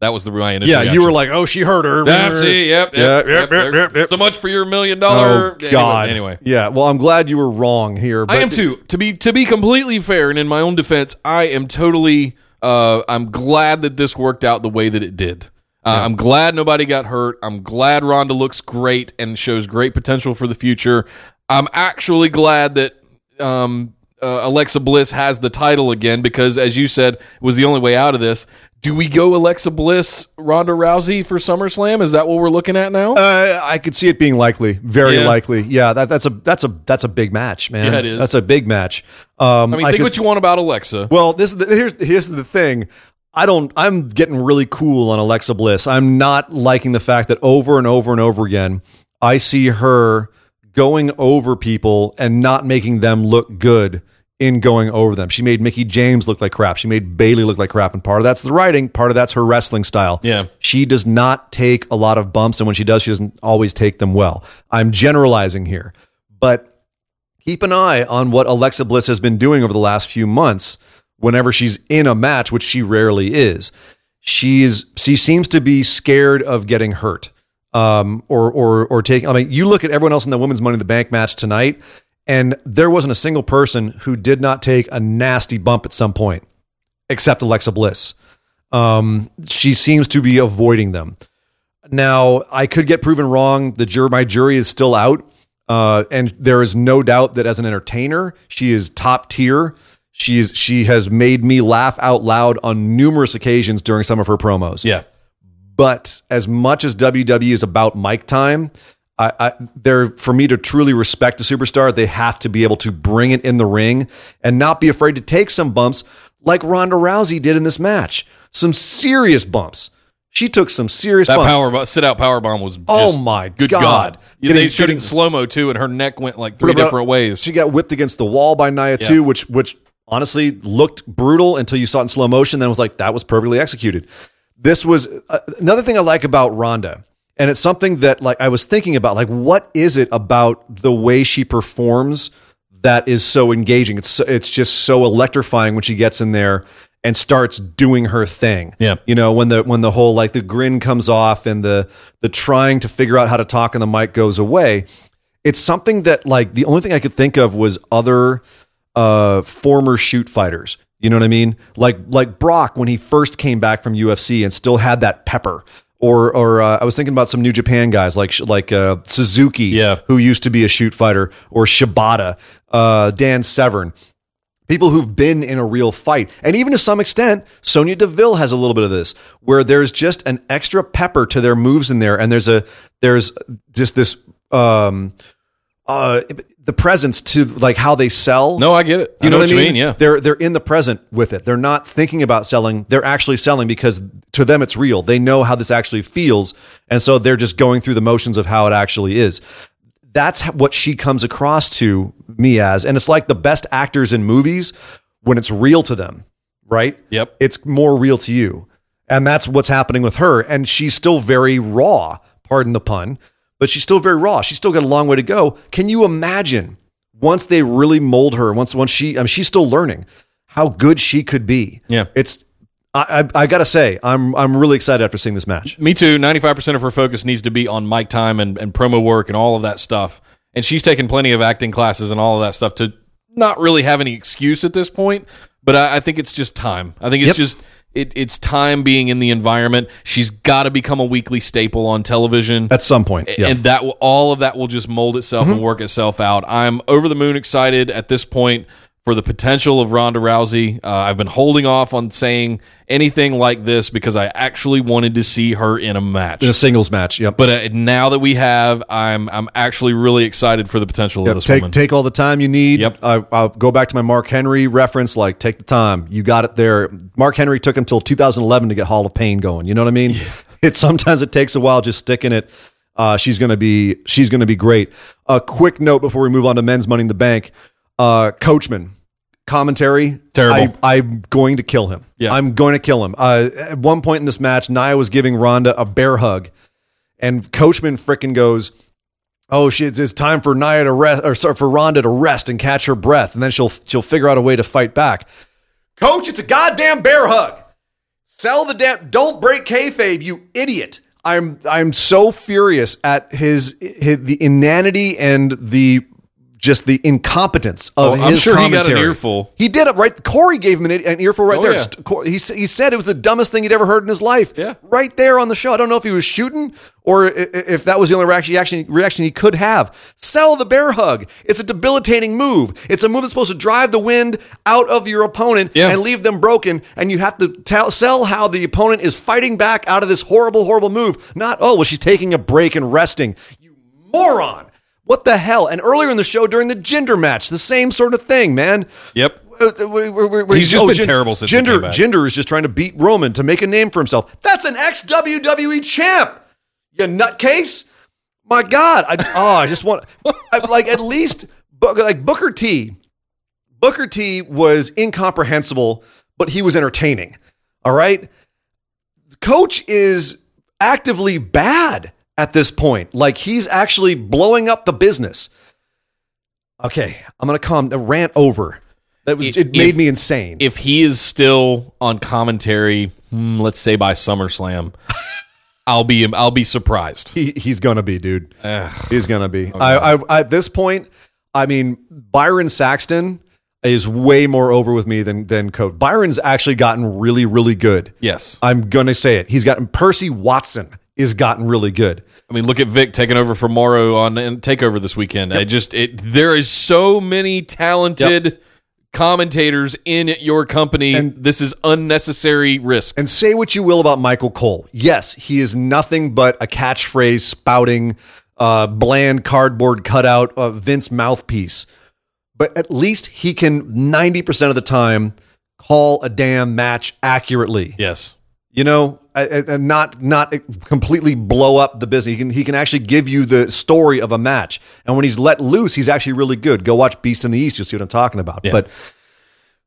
That was the initial yeah, you were like, "Oh, she hurt her." Yeah, see, yep, yep, yep, yep, yep. So much for your million dollar. Oh, God. Anyway, yeah. Well, I'm glad you were wrong here. But I am too. To be to be completely fair and in my own defense, I am totally. Uh, I'm glad that this worked out the way that it did. Uh, I'm glad nobody got hurt. I'm glad Ronda looks great and shows great potential for the future. I'm actually glad that um, uh, Alexa Bliss has the title again because, as you said, it was the only way out of this. Do we go Alexa Bliss, Ronda Rousey for SummerSlam? Is that what we're looking at now? Uh, I could see it being likely, very Yeah. likely. Yeah, that, that's a that's a that's a big match, man. Yeah, it is. That's a big match. Um, I mean, think could- what you want about Alexa. Well, this the, here's here's the thing. I don't. I'm getting really cool on Alexa Bliss. I'm not liking the fact that over and over and over again, I see her going over people and not making them look good in going over them. She made Mickie James look like crap. She made Bayley look like crap, and part of that's the writing. Part of that's her wrestling style. Yeah. she does not take a lot of bumps, and when she does, she doesn't always take them well. I'm generalizing here, but keep an eye on what Alexa Bliss has been doing over the last few months whenever she's in a match, which she rarely is. She's she seems to be scared of getting hurt. Um, or or or taking I mean, you look at everyone else in the women's money in the bank match tonight, and there wasn't a single person who did not take a nasty bump at some point, except Alexa Bliss. Um, she seems to be avoiding them. Now, I could get proven wrong. The jury, my jury is still out. Uh, and there is no doubt that as an entertainer, she is top tier. She is she has made me laugh out loud on numerous occasions during some of her promos. yeah. But as much as WWE is about mic time, I, I they're for me to truly respect a superstar, they have to be able to bring it in the ring and not be afraid to take some bumps like Ronda Rousey did in this match. Some serious bumps. She took some serious That bumps. power sit out power bomb was. Oh my good God. God! Yeah, they showed in slow mo too, and her neck went like three about- different ways. She got whipped against the wall by Nia too, which which honestly looked brutal until you saw it in slow motion. Then it was like that was perfectly executed. This was uh, another thing I like about Ronda, and it's something that like I was thinking about. Like, what is it about the way she performs that is so engaging? It's so, it's just so electrifying when she gets in there and starts doing her thing. Yeah. You know, when the when the whole like the grin comes off and the the trying to figure out how to talk and the mic goes away it's something that like the only thing I could think of was other uh former shoot fighters. You know what I mean? Like like Brock when he first came back from UFC and still had that pepper. Or or uh, I was thinking about some New Japan guys like like uh, Suzuki, Yeah. who used to be a shoot fighter, or Shibata, uh, Dan Severn people who've been in a real fight. And even to some extent, Sonya Deville has a little bit of this, where there's just an extra pepper to their moves in there, and there's a there's just this um uh the presence to like how they sell. no, I get it. You I know, what I you mean? Yeah. They're they're in the present with it. They're not thinking about selling. They're actually selling because to them it's real. They know how this actually feels, and so they're just going through the motions of how it actually is. That's what she comes across to me as, and it's like the best actors in movies when it's real to them, right? Yep. It's more real to you, and that's what's happening with her. And she's still very raw. Pardon the pun, but she's still very raw. She's still got a long way to go. Can you imagine once they really mold her? Once once she, I mean, she's still learning how good she could be. Yeah. it's. I, I, I gotta say, I'm I'm really excited after seeing this match. Me too. Ninety-five percent of her focus needs to be on mic time and, and promo work and all of that stuff. And she's taken plenty of acting classes and all of that stuff to not really have any excuse at this point. But I, I think it's just time. I think it's Yep. just it, it's time being in the environment. She's got to become a weekly staple on television. At some point, yeah. and that will, all of that will just mold itself and mm-hmm. work itself out. I'm over the moon excited at this point for the potential of Ronda Rousey. Uh, I've been holding off on saying anything like this because I actually wanted to see her in a match. in a singles match. Yep. but uh, now that we have, I'm I'm actually really excited for the potential Yep, of this take woman. take all the time you need. Yep. I, I'll go back to my Mark Henry reference. Like, take the time. You got it there. Mark Henry took until 2011 to get Hall of Pain going. You know what I mean? It sometimes it takes a while just sticking it. Uh, she's gonna be she's gonna be great. A quick note before we move on to men's Money in the Bank. Uh, Coachman commentary. Terrible. I, I'm going to kill him. Yeah. I'm going to kill him. Uh, at one point in this match, Nia was giving Ronda a bear hug, and Coachman frickin' goes oh shit, it's time for Nia to rest or sorry, for Ronda to rest and catch her breath, and then she'll she'll figure out a way to fight back. Coach, it's a goddamn bear hug. Sell the damn. Don't break kayfabe, you idiot. I'm I'm so furious at his, his the inanity and the just the incompetence of Oh, I'm his sure he got an commentary. earful. He did it right. Corey gave him an, an earful right Oh, there. yeah. He, he said it was the dumbest thing he'd ever heard in his life. Yeah. right there on the show. I don't know if he was shooting or if that was the only reaction reaction, reaction he could have. Sell the bear hug. It's a debilitating move. It's a move that's supposed to drive the wind out of your opponent Yeah. and leave them broken. And you have to tell, sell how the opponent is fighting back out of this horrible, horrible move. Not oh well, she's taking a break and resting. You moron. What the hell? And earlier in the show during the Jinder match, the same sort of thing, man. Yep. Uh, where- where- where He's just been terrible since he Jinder, came back. Jinder is just trying to beat Roman to make a name for himself. That's an ex WWE champ. You nutcase. My God, I oh, I just want I, like at least like Booker T. Booker T was incomprehensible, but he was entertaining. All right, Coach is actively bad at this point. Like he's actually blowing up the business. Okay, I'm gonna calm the rant over. That was If- it made me insane. If he is still on commentary, hmm, let's say by SummerSlam, I'll be I'll be surprised. he, he's gonna be, dude. He's gonna be. I, I at this point, I mean, Byron Saxton is way more over with me than than Coach. Byron's actually gotten really, really good. Yes. I'm gonna say it. He's gotten Percy Watson is gotten really good. I mean, look at Vic taking over for Mauro on and Takeover this weekend. I just it there is so many talented commentators in your company. And- this is unnecessary risk. And say what you will about Michael Cole. Yes, he is nothing but a catchphrase spouting, uh, bland cardboard cutout of Vince mouthpiece. But at least he can 90% of the time call a damn match accurately. yes. You know, and and not not completely blow up the business. He can he can actually give you the story of a match. And when he's let loose, he's actually really good. Go watch Beast in the East. You'll see what I'm talking about. Yeah. But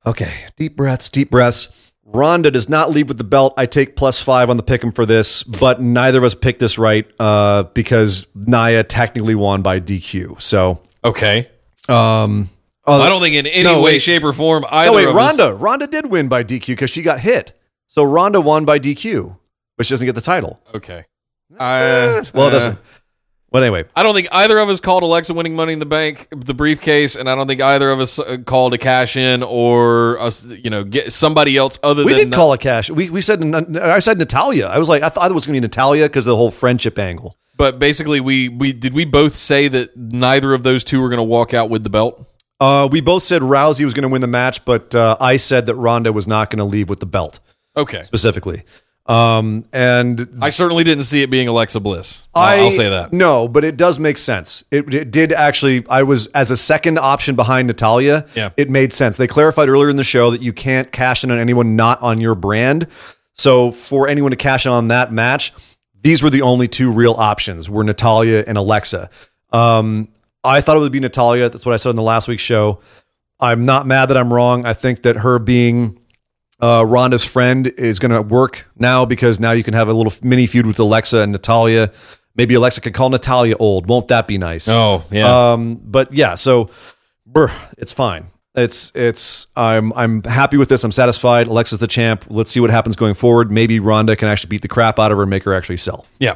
okay, deep breaths, deep breaths. Ronda does not leave with the belt. I take plus five on the pick 'em for this, but neither of us picked this right uh, because Nia technically won by DQ. So, Okay. um, I don't think in any no, way, wait. shape, or form either. no, wait, of us- Ronda. Ronda did win by DQ because she got hit. So Ronda won by DQ, but she doesn't get the title. Okay. Eh, I, well, it uh, doesn't. But anyway, I don't think either of us called Alexa winning Money in the Bank, the briefcase, and I don't think either of us uh, called a cash in or us, you know, get somebody else other than we than did call a cash. We we said I said Natalya. I was like I thought it was going to be Natalya because of the whole friendship angle. But basically, we we did we both say that neither of those two were going to walk out with the belt. Uh, we both said Rousey was going to win the match, but uh, I said that Ronda was not going to leave with the belt Okay, specifically. Um, and I certainly didn't see it being Alexa Bliss. I, I'll, I'll say that. No, but it does make sense. It, it did actually. I was as a second option behind Natalya. Yeah. it made sense. They clarified earlier in the show that you can't cash in on anyone not on your brand. So for anyone to cash in on that match, these were the only two real options: were Natalya and Alexa. Um, I thought it would be Natalya. That's what I said on the last week's show. I'm not mad that I'm wrong. I think that her being uh, Ronda's friend is going to work now because now you can have a little mini feud with Alexa and Natalya. Maybe Alexa can call Natalya old. Won't that be nice? Oh yeah, Um, but yeah, so brr, it's fine. It's it's I'm I'm happy with this. I'm satisfied. Alexa's the champ. Let's see what happens going forward. Maybe Ronda can actually beat the crap out of her and make her actually sell. yeah.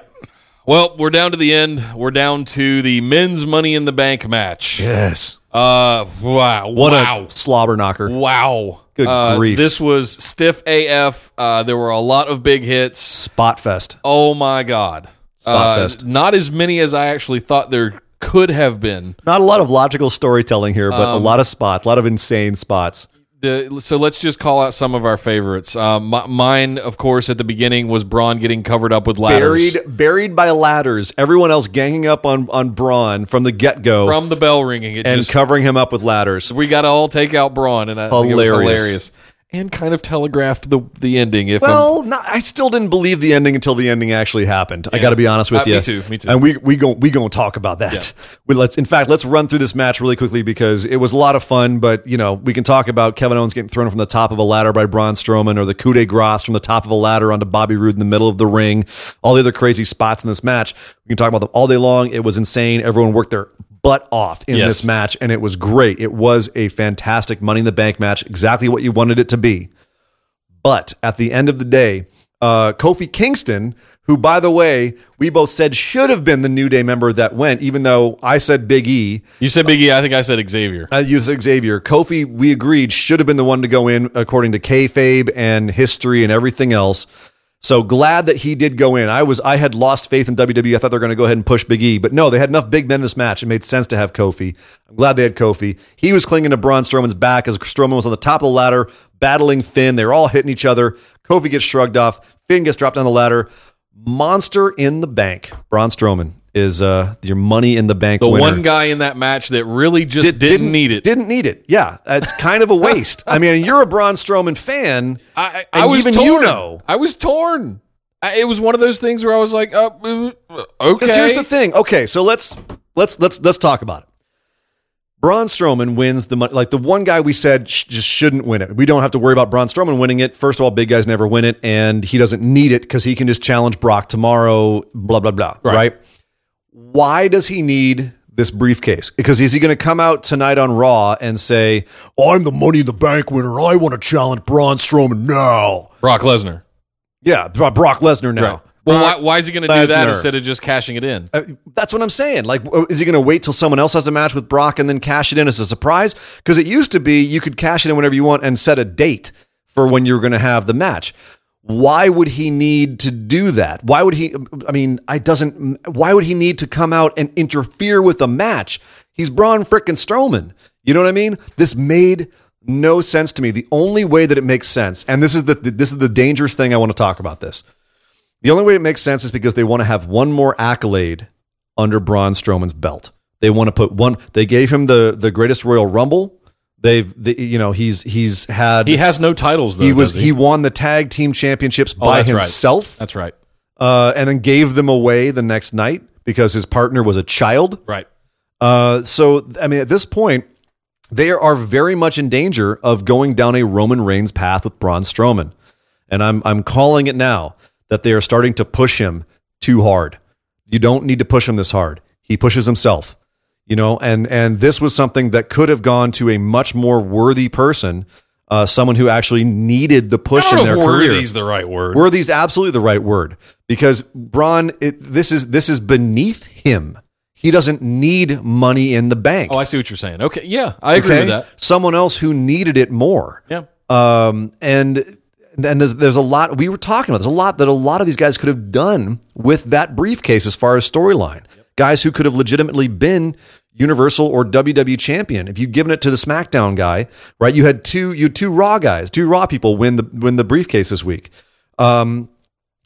Well, we're down to the end. We're down to the men's Money in the Bank match. Yes. Uh, wow, What wow. a slobber knocker. Wow. Good Uh, grief. This was stiff AF. Uh, there were a lot of big hits. Spot fest. Oh my god. Spot Uh, fest. Not as many as I actually thought there could have been. Not a lot of logical storytelling here, but a Um, lot of spots, a lot of insane spots. The, so let's just call out some of our favorites. Um, mi- mine, of course, at the beginning was Braun getting covered up with ladders Buried, baried by ladders. Everyone else ganging up on on Braun from the get go from the bell ringing. It and just covering him up with ladders. we got to all take out Braun, and I think it was Hilarious. And kind of telegraphed the the ending. If Well, not, I still didn't believe the ending until the ending actually happened. I got to be honest with Uh, you. me too, me too. And we we go we going to talk about that. We let's in fact let's run through this match really quickly because it was a lot of fun. But you know we can talk about Kevin Owens getting thrown from the top of a ladder by Braun Strowman or the coup de grace from the top of a ladder onto Bobby Roode in the middle of the ring. All the other crazy spots in this match. We can talk about them all day long. It was insane. Everyone worked their butt off in Yes. this match, and it was great. It was a fantastic Money in the Bank match, exactly what you wanted it to be. But at the end of the day, Uh, Kofi Kingston, who, by the way, we both said should have been the New Day member that went, even though I said Big E. You said Big E. I think I said Xavier. I used Xavier. Kofi, we agreed, should have been the one to go in according to kayfabe and history and everything else. So glad that he did go in. I was I had lost faith in WWE. I thought they were going to go ahead and push Big E, but no, they had enough big men in this match. It made sense to have Kofi. I'm glad they had Kofi. He was clinging to Braun Strowman's back as Strowman was on the top of the ladder, battling Finn. They were all hitting each other. Kofi gets shrugged off. Finn gets dropped on the ladder. Monster in the bank. Braun Strowman is uh, your money in the bank The winner. one guy in that match that really just Did- didn't, need it. Didn't need it. Yeah, it's kind of a waste. I mean, you're a Braun Strowman fan. I, I, I was even torn. you know. I was torn. I, it was one of those things where I was like, uh, uh, okay. Here's the thing. Okay, so let's let's let's let's talk about it. Braun Strowman wins the money. Like the one guy we said sh- just shouldn't win it. We don't have to worry about Braun Strowman winning it. First of all, big guys never win it, and he doesn't need it because he can just challenge Brock tomorrow. Blah blah blah. Right. right? Why does he need this briefcase? Because is he going to come out tonight on Raw and say, "I'm the Money in the Bank winner. I want to challenge Braun Strowman now"? Brock Lesnar. Yeah, Brock Lesnar now. Right. Well, why, why is he going to do that instead of just cashing it in? Uh, that's what I'm saying. Like, uh, is he going to wait till someone else has a match with Brock and then cash it in as a surprise? Because it used to be you could cash it in whenever you want and set a date for when you're going to have the match. Why would he need to do that? Why would he? I mean, I doesn't. Why would he need to come out and interfere with a match? He's Braun frickin' Strowman. You know what I mean? This made no sense to me. The only way that it makes sense, and this is the this is the dangerous thing I want to talk about. This the only way it makes sense is because they want to have one more accolade under Braun Strowman's belt. They want to put one. They gave him the the greatest Royal Rumble. They've, the, you know, he's he's had. He has no titles though. he was does he won the tag team championships by that's right. himself, That's right. uh, and then gave them away the next night because his partner was a child. Right. Uh, so I mean, at this point, they are very much in danger of going down a Roman Reigns path with Braun Strowman, and I'm I'm calling it now that they are starting to push him too hard. You don't need to push him this hard. He pushes himself, you know, and and this was something that could have gone to a much more worthy person, uh, someone who actually needed the push in their if career. worthy's the right word. Worthy's absolutely the right word because Braun, it, this is this is beneath him. He doesn't need money in the bank. oh, I see what you're saying. Okay. Yeah, I agree with that. Someone else who needed it more. Yeah. Um, and and there's there's a lot we were talking about. There's a lot that a lot of these guys could have done with that briefcase as far as storyline. Guys who could have legitimately been Universal or WWE champion. If you'd given it to the SmackDown guy, right? You had two you had two Raw guys, two Raw people win the win the briefcase this week. Um,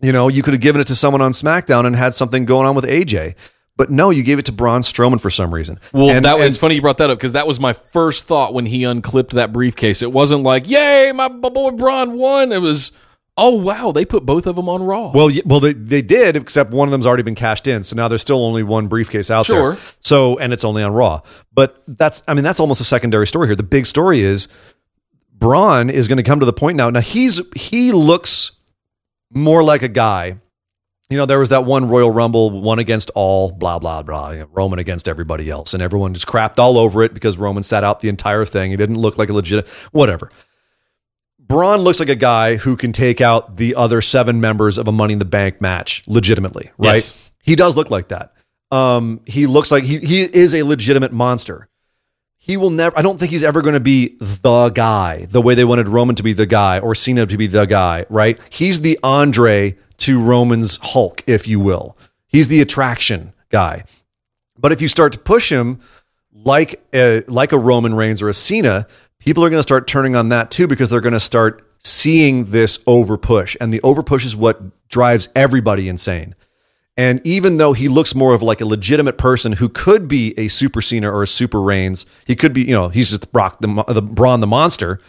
you know, you could have given it to someone on SmackDown and had something going on with AJ. But no, you gave it to Braun Strowman for some reason. Well, And- that was funny you brought that up because that was my first thought when he unclipped that briefcase. It wasn't like, "Yay, my, my boy Braun won." It was, "Oh wow, they put both of them on Raw." Well, y- well, they, they did, except one of them's already been cashed in. So now there's still only one briefcase out Sure. there. So, and it's only on Raw. But that's, I mean, that's almost a secondary story here. The big story is Braun is going to come to the point now. Now he's he looks more like a guy. You know, there was that one Royal Rumble, one against all, blah blah blah. you know, Roman against everybody else, and everyone just crapped all over it because Roman sat out the entire thing. He didn't look like a legit, whatever. Braun looks like a guy who can take out the other seven members of a Money in the Bank match legitimately, right? Yes. He does look like that. Um, he looks like he he is a legitimate monster. He will never. I don't think he's ever going to be the guy the way they wanted Roman to be the guy or Cena to be the guy, right? He's the Andre to Roman's Hulk, if you will. He's the attraction guy. But if you start to push him like a, like a Roman Reigns or a Cena, people are going to start turning on that too because they're going to start seeing this over push, and the over push is what drives everybody insane. And even though he looks more of like a legitimate person who could be a super Cena or a super Reigns, he could be, you know, he's just Brock the, the Braun the monster.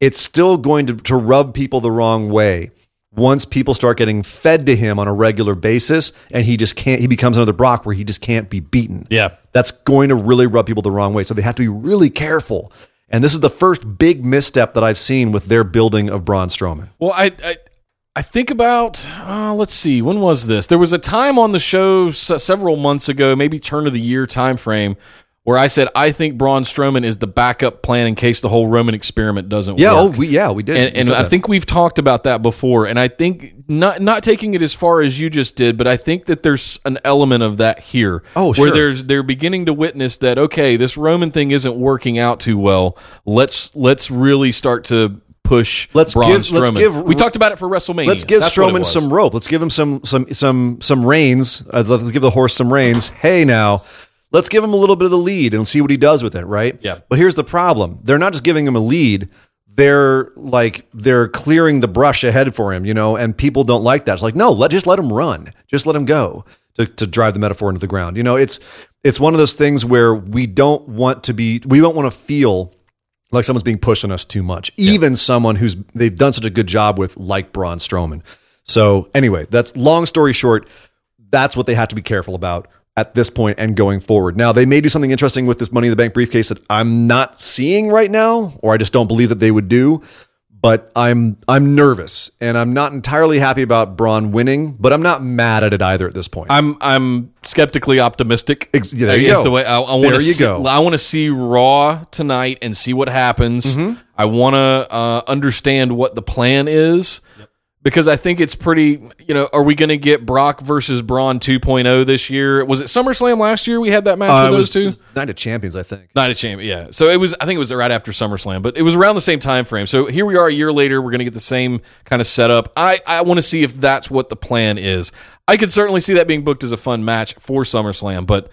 It's still going to, to rub people the wrong way once people start getting fed to him on a regular basis, and he just can't. He becomes another Brock where he just can't be beaten. Yeah. that's going to really rub people the wrong way. So they have to be really careful. And this is the first big misstep that I've seen with their building of Braun Strowman. Well, I I, I think about uh, let's see, when was this? There was a time on the show s- several months ago, maybe turn of the year time frame, where I said I think Braun Strowman is the backup plan in case the whole Roman experiment doesn't Yeah, oh, work. we yeah, we did. and, and I that. think we've talked about that before. And I think not not taking it as far as you just did, but I think that there's an element of that here. Oh, where sure. there's they're beginning to witness that okay, this Roman thing isn't working out too well. Let's let's really start to push. Let's Braun give- let's give- we talked about it for WrestleMania. Let's give That's Strowman some rope. Let's give him some some some some reins. Uh, let's give the horse some reins. Hey now, let's give him a little bit of the lead and see what he does with it, right? Yeah. But here's the problem: they're not just giving him a lead. They're like they're clearing the brush ahead for him, you know, and people don't like that. It's like, no, let just let him run. Just let him go to, to drive the metaphor into the ground. You know, it's it's one of those things where we don't want to be we don't want to feel like someone's being pushed on us too much. Even someone who's they've done such a good job with, like Braun Strowman. So anyway, that's long story short. That's what they have to be careful about at this point and going forward. Now they may do something interesting with this Money in the Bank briefcase that I'm not seeing right now, or I just don't believe that they would do. But I'm I'm nervous and I'm not entirely happy about Braun winning, but I'm not mad at it either at this point. I'm I'm skeptically optimistic. Ex- yeah, there you go. The way I, I want to see, go. I want to see Raw tonight and see what happens. Mm-hmm. I want to uh, understand what the plan is because I think it's pretty. You know, are we going to get Brock versus Braun 2.0 this year? Was it SummerSlam last year? We had that match Uh, with those was, two. Night of Champions, I think. Night of Champions, yeah. So it was. I think it was right after SummerSlam, but it was around the same time frame. So here we are a year later. We're going to get the same kind of setup. I I want to see if that's what the plan is. I could certainly see that being booked as a fun match for SummerSlam, but.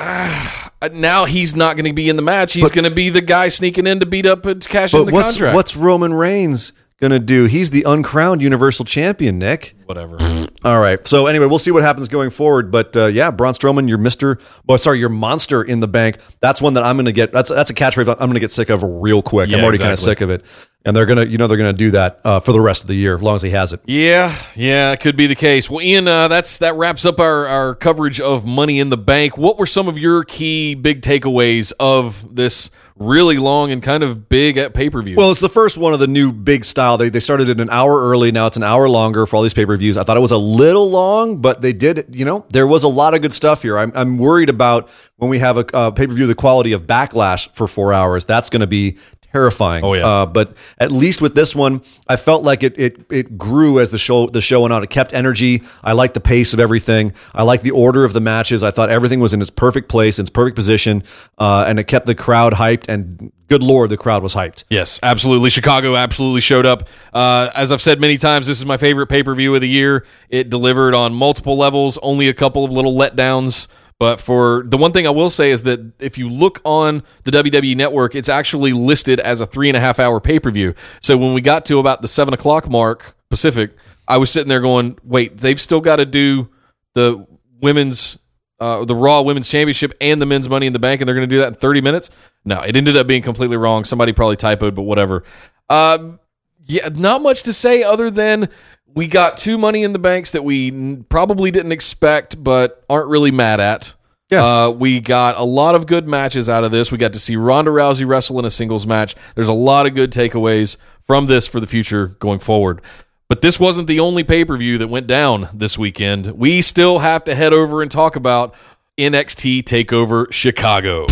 ah, now he's not going to be in the match. He's going to be the guy sneaking in to beat up and cash in the what's contract. what's Roman Reigns gonna do? He's the uncrowned Universal Champion, Nick. Whatever. All right. So anyway, we'll see what happens going forward. But uh, yeah, Braun Strowman, your Mister, well, sorry, your monster in the bank. That's one that I'm gonna get. That's that's a catchphrase I'm gonna get sick of real quick. I'm Yeah, already kind of sick of it. And they're gonna, you know, they're gonna do that uh, for the rest of the year, as long as he has it. Yeah, yeah, it could be the case. Well, Ian, uh, that's that wraps up our, our coverage of Money in the Bank. What were some of your key big takeaways of this really long and kind of big at pay per view? Well, it's the first one of the new big style. They, they started it an hour early. Now it's an hour longer for all these pay per views. I thought it was a little long, but they did, you know, there was a lot of good stuff here. I'm, I'm worried about when we have a, uh pay per view, the quality of backlash for four hours. That's going to be terrifying. Oh, yeah. Uh, but at least with this one, I felt like it, it, it grew as the show, the show went on. It kept energy. I liked the pace of everything. I liked the order of the matches. I thought everything was in its perfect place, in its perfect position. Uh, and it kept the crowd hyped and good Lord, the crowd was hyped. Yes, absolutely. Chicago absolutely showed up. Uh, as I've said many times, this is my favorite pay per view of the year. It delivered on multiple levels, only a couple of little letdowns. But for the one thing I will say is that if you look on the WWE network, it's actually listed as a three and a half hour pay per view. So when we got to about the seven o'clock mark Pacific, I was sitting there going, wait, they've still got to do the women's uh, the Raw Women's Championship and the Men's Money in the Bank, and they're going to do that in 30 minutes. No, it ended up being completely wrong. Somebody probably typoed, but whatever. Um, yeah, not much to say other than we got two Money in the Banks that we n- probably didn't expect, but aren't really mad at. Yeah. Uh, we got a lot of good matches out of this. We got to see Ronda Rousey wrestle in a singles match. There's a lot of good takeaways from this for the future going forward. But this wasn't the only pay per view that went down this weekend. We still have to head over and talk about NXT TakeOver Chicago.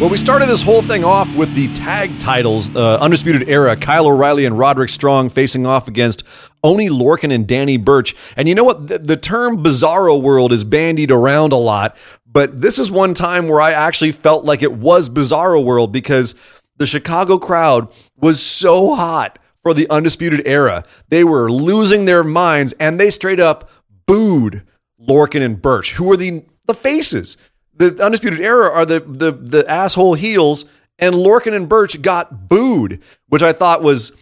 Well, we started this whole thing off with the tag titles, uh, Undisputed Era, Kyle O'Reilly and Roderick Strong facing off against Oni Lorcan and Danny Burch. And you know what? The, the term Bizarro World is bandied around a lot, but this is one time where I actually felt like it was Bizarro World because the Chicago crowd was so hot for the Undisputed Era. They were losing their minds and they straight up booed Lorcan and Burch, who were the, the faces. The Undisputed Era are the, the, the asshole heels, and Lorcan and Burch got booed, which I thought was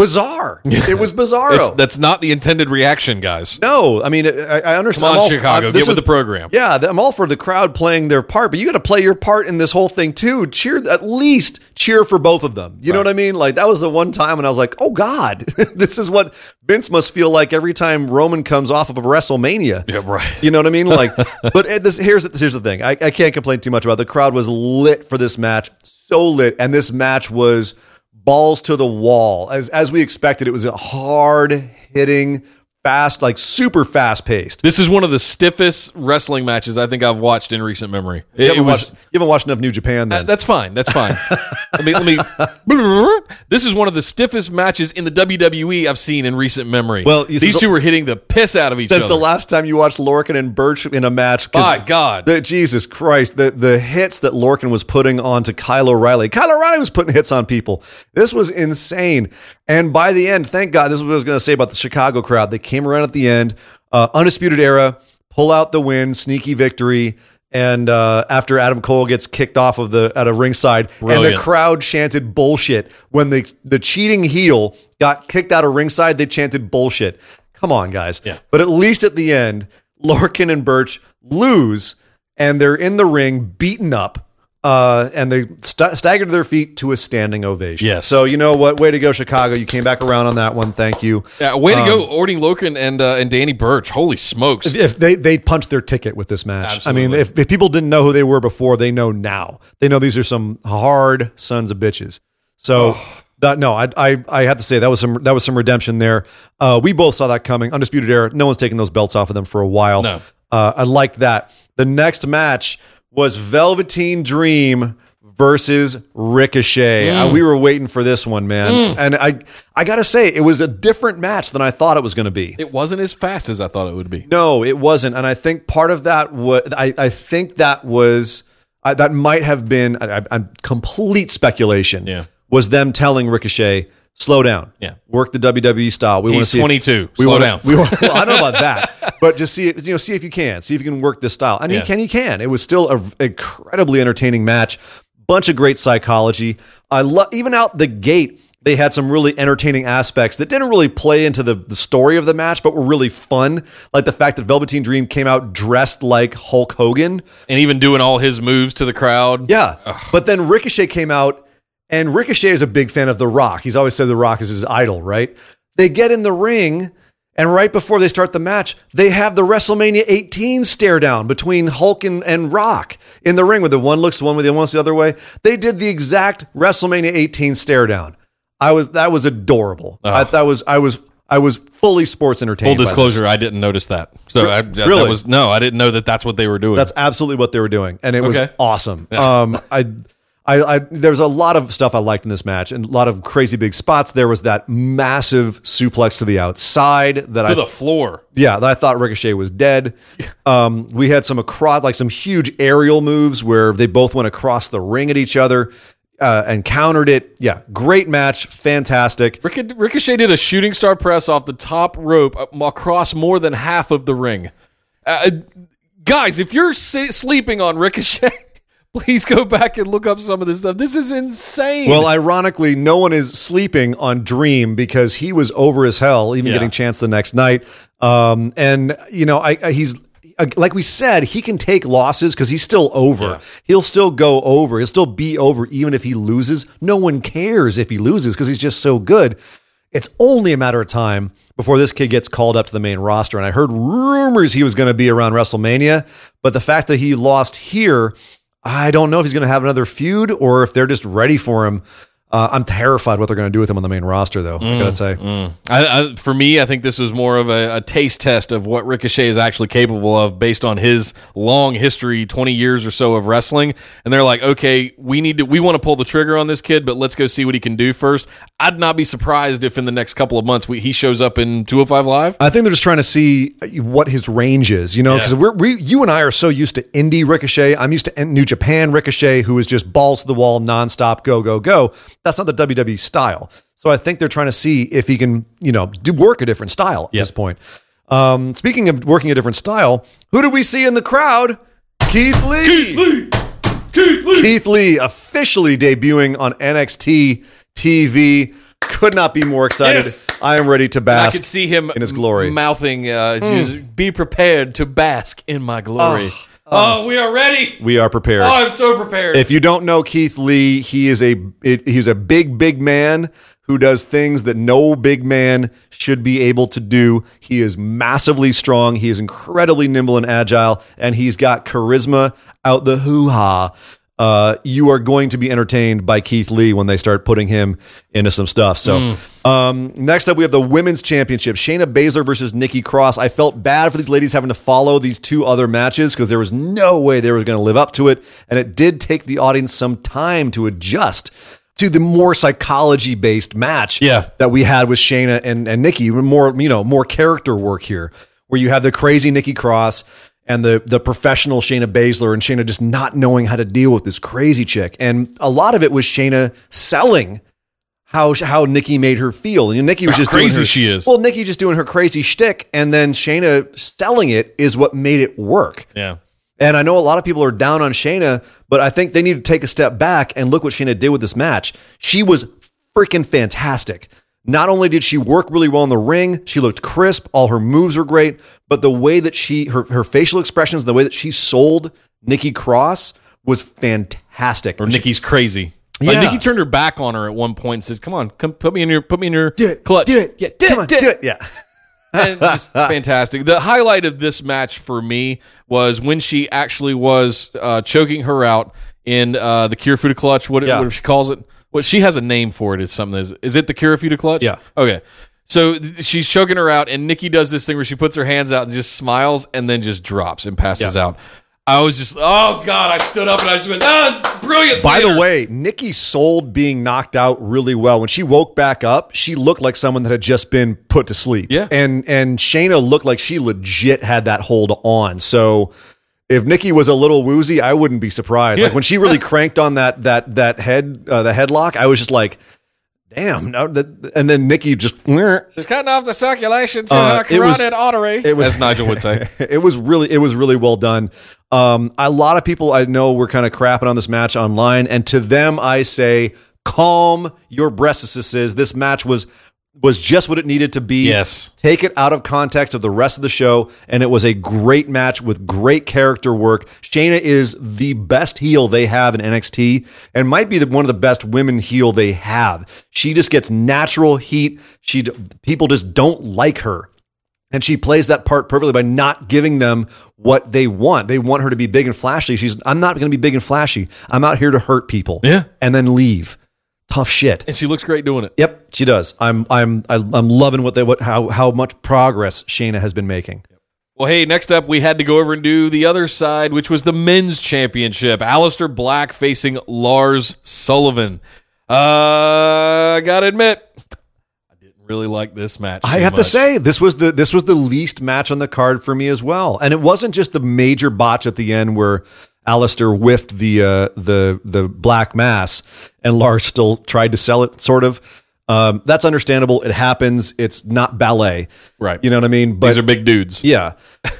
bizarre. It was bizarre. That's not the intended reaction, guys. No, I mean, I, I understand. Come on, all- Chicago, I- this get with the program. Yeah, I'm all for the crowd playing their part, but you got to play your part in this whole thing too. Cheer, at least cheer for both of them. You know what I mean? Like that was the one time when I was like, oh God, this is what Vince must feel like every time Roman comes off of a WrestleMania. Yeah, right. You know what I mean? Like, but eh, this here's here's the thing. I, I can't complain too much about it. the crowd was lit for this match, so lit, and this match was balls to the wall as as we expected. It was a hard hitting, fast, like super fast paced. This is one of the stiffest wrestling matches I think I've watched in recent memory. It, You haven't, was watched, you haven't watched enough New Japan uh, then. That's fine. That's fine. let me let me. This is one of the stiffest matches in the WWE I've seen in recent memory. Well, these the- two were hitting the piss out of each That's other. That's the last time you watched Lorcan and Burch in a match. My God. the, Jesus Christ, the the hits that Lorcan was putting onto Kyle O'Reilly. Kyle O'Reilly was putting hits on people. This was insane. And by the end, thank God, this is what I was going to say about the Chicago crowd. They came around at the end, uh, undisputed era, pull out the win, sneaky victory. And uh, after Adam Cole gets kicked off of the at a ringside, and the crowd chanted bullshit when the the cheating heel got kicked out of ringside. They chanted bullshit. Come on, guys. Yeah. But at least at the end, Lorcan and Burch lose, and they're in the ring, beaten up, uh, and they st- stagger to their feet to a standing ovation. Yes. So you know what? Way to go, Chicago! You came back around on that one. Thank you. Yeah, way to Um, go, Oni Lorcan and uh, and Danny Burch. Holy smokes! If they they punched their ticket with this match, Absolutely. I mean, if, if people didn't know who they were before, they know now. They know these are some hard sons of bitches. So that no, I I I have to say that was some that was some redemption there. Uh, we both saw that coming. Undisputed era. No one's taking those belts off of them for a while. No. Uh, I liked that. The next match was Velveteen Dream versus Ricochet. Mm. Uh, we were waiting for this one, man. And I I got to say it was a different match than I thought it was going to be. It wasn't as fast as I thought it would be. No, it wasn't, and I think part of that was I, I think that was I, that might have been I, I, I'm complete speculation. Yeah. was them telling Ricochet slow down. Yeah. work the WWE style. We want to see if- 22. we Slow wanna- down. We want, well, I don't know about that, but just see it. You know, see if you can. See if you can work this style, and Yeah. he can. He can. It was still an incredibly entertaining match. Bunch of great psychology. I love even out the gate. They had some really entertaining aspects that didn't really play into the, the story of the match, but were really fun. Like the fact that Velveteen Dream came out dressed like Hulk Hogan. And even doing all his moves to the crowd. Yeah. But then Ricochet came out, and Ricochet is a big fan of The Rock. He's always said The Rock is his idol, right? They get in the ring, and right before they start the match, they have the WrestleMania 18 stare down between Hulk and, and Rock in the ring, where the one looks one way, the one looks the other way. They did the exact WrestleMania 18 stare down. I was that was adorable. I, that was I was I was fully sports entertained. Full disclosure, I didn't notice that. So I, really? that was no, I didn't know that that's what they were doing. That's absolutely what they were doing, and it was Okay. awesome. Um, I, I, I, there's a lot of stuff I liked in this match, and a lot of crazy big spots. There was that massive suplex to the outside that to I, the floor. yeah, that I thought Ricochet was dead. Um, we had some across, like some huge aerial moves where they both went across the ring at each other. Uh, and countered it. Yeah, great match, fantastic. Ric- Ricochet did a shooting star press off the top rope uh, across more than half of the ring. Uh, guys, if you're si- sleeping on Ricochet, please go back and look up some of this stuff. This is insane. Well, ironically, no one is sleeping on Dream because he was over as hell, even Yeah. getting chance the next night. Um, and you know, I, I he's uh, like we said, he can take losses because he's still over. He'll still go over. He'll still be over, even if he loses. No one cares if he loses because he's just so good. It's only a matter of time before this kid gets called up to the main roster. And I heard rumors he was going to be around WrestleMania, but the fact that he lost here, I don't know if he's going to have another feud or if they're just ready for him. Uh, I'm terrified what they're going to do with him on the main roster, though. I gotta mm, say, mm. I, I, for me, I think this was more of a, a taste test of what Ricochet is actually capable of based on his long history, 20 years or so of wrestling. And they're like, okay, we need to, we want to pull the trigger on this kid, but let's go see what he can do first. I'd not be surprised if in the next couple of months we, he shows up in 205 Live. I think they're just trying to see uh, what his range is, you know, because Yeah. we're we, you and I are so used to indie Ricochet. I'm used to New Japan Ricochet, who is just balls to the wall, nonstop, go go go. That's not the WWE style. So I think they're trying to see if he can, you know, do work a different style at this point. Um, speaking of working a different style, who did we see in the crowd? Keith Lee. Keith Lee Keith Lee officially debuting on NXT TV. Could not be more excited. Yes. I am ready to bask. I could see him in his glory. Mouthing, uh, just, be prepared to bask in my glory. Oh, Oh, uh, we are ready. we are prepared. Oh, I'm so prepared. If you don't know Keith Lee, he is a it, he's a big big man who does things that no big man should be able to do. He is massively strong. He is incredibly nimble and agile, and he's got charisma out the hoo ha. Uh, you are going to be entertained by Keith Lee when they start putting him into some stuff. So, um, next up, we have the women's championship Shayna Baszler versus Nikki Cross. I felt bad for these ladies having to follow these two other matches because there was no way they were going to live up to it. And it did take the audience some time to adjust to the more psychology based match Yeah. that we had with Shayna and, and Nikki. More, you know, more character work here, where you have the crazy Nikki Cross and the the professional Shayna Baszler and Shayna just not knowing how to deal with this crazy chick. And a lot of it was Shayna selling how how Nikki made her feel. And Nikki was How just doing crazy her- she is. Well, Nikki just doing her crazy shtick, and then Shayna selling it is what made it work. Yeah. And I know a lot of people are down on Shayna, but I think they need to take a step back and look what Shayna did with this match. She was freaking fantastic. Not only did she work really well in the ring, she looked crisp, all her moves were great, but the way that she her, her facial expressions, the way that she sold Nikki Cross was fantastic. Or Nikki's crazy. Like Yeah. Nikki turned her back on her at one point and says, "Come on, come put me in your put me in your do it, clutch. do it, yeah, do come it, on, do it. it, yeah. and just fantastic. The highlight of this match for me was when she actually was uh, choking her out in uh, the Kirifuda clutch. What, Yeah. what she calls it? What she has a name for it. Is something. Is, is it the Kirifuda clutch? Yeah. Okay. So th- she's choking her out, and Nikki does this thing where she puts her hands out and just smiles, and then just drops and passes Yeah. out. I was just, oh god! I stood up and I just went, that was brilliant. By the theater." way, Nikki sold being knocked out really well. When she woke back up, she looked like someone that had just been put to sleep. Yeah. And and Shayna looked like she legit had that hold on. So if Nikki was a little woozy, I wouldn't be surprised. Yeah. Like when she really cranked on that that that head uh, the headlock, I was just like, damn. No, that, and then Nikki just Just cutting off the circulation to Uh, the it was- carotid artery, it was- as Nigel would say. it was really it was really well done. Um, a lot of people I know were kind of crapping on this match online, and to them I say, calm your breastises. This match was was just what it needed to be. Yes. Take it out of context of the rest of the show, and it was a great match with great character work. Shayna is the best heel they have in NXT, and might be the, one of the best women heel they have. She just gets natural heat. She people just don't like her. And she plays that part perfectly by not giving them what they want. They want her to be big and flashy. She's, I'm not going to be big and flashy. I'm out here to hurt people. Yeah. And then leave. Tough shit. and she looks great doing it. Yep, she does. I'm, I'm, I'm loving what they, what, how, how much progress Shayna has been making. Well, hey, next up, we had to go over and do the other side, which was the men's championship. Aleister Black facing Lars Sullivan. Uh, I gotta admit, I didn't really like this match. I have to say this was the this was the least match on the card for me as well, and it wasn't just the major botch at the end where Aleister whiffed the uh, the the black mass, and Lars still tried to sell it. Sort of, um, that's understandable. It happens. It's not ballet, Right. You know what I mean? But These are big dudes. yeah,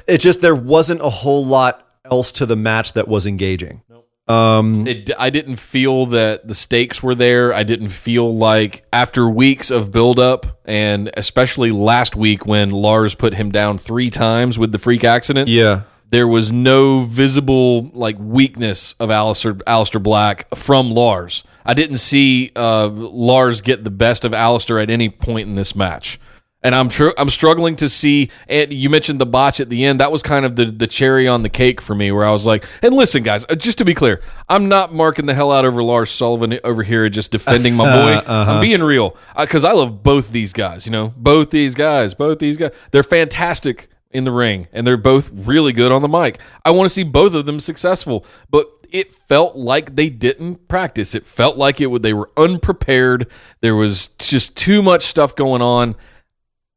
it just there wasn't a whole lot else to the match that was engaging. Um, It, I didn't feel that the stakes were there. I didn't feel like after weeks of buildup, and especially last week when Lars put him down three times with the freak accident, yeah, there was no visible like weakness of Aleister, Aleister Black from Lars. I didn't see uh, Lars get the best of Aleister at any point in this match. And I'm tr- I'm struggling to see. And you mentioned the botch at the end. That was kind of the the cherry on the cake for me, where I was like, "And listen, guys, uh, just to be clear, I'm not marking the hell out over Lars Sullivan over here, just defending my boy. I'm being real because I love both these guys. You know, both these guys, both these guys. They're fantastic in the ring, and they're both really good on the mic. I want to see both of them successful, but it felt like they didn't practice. It felt like it would they were unprepared. There was just too much stuff going on.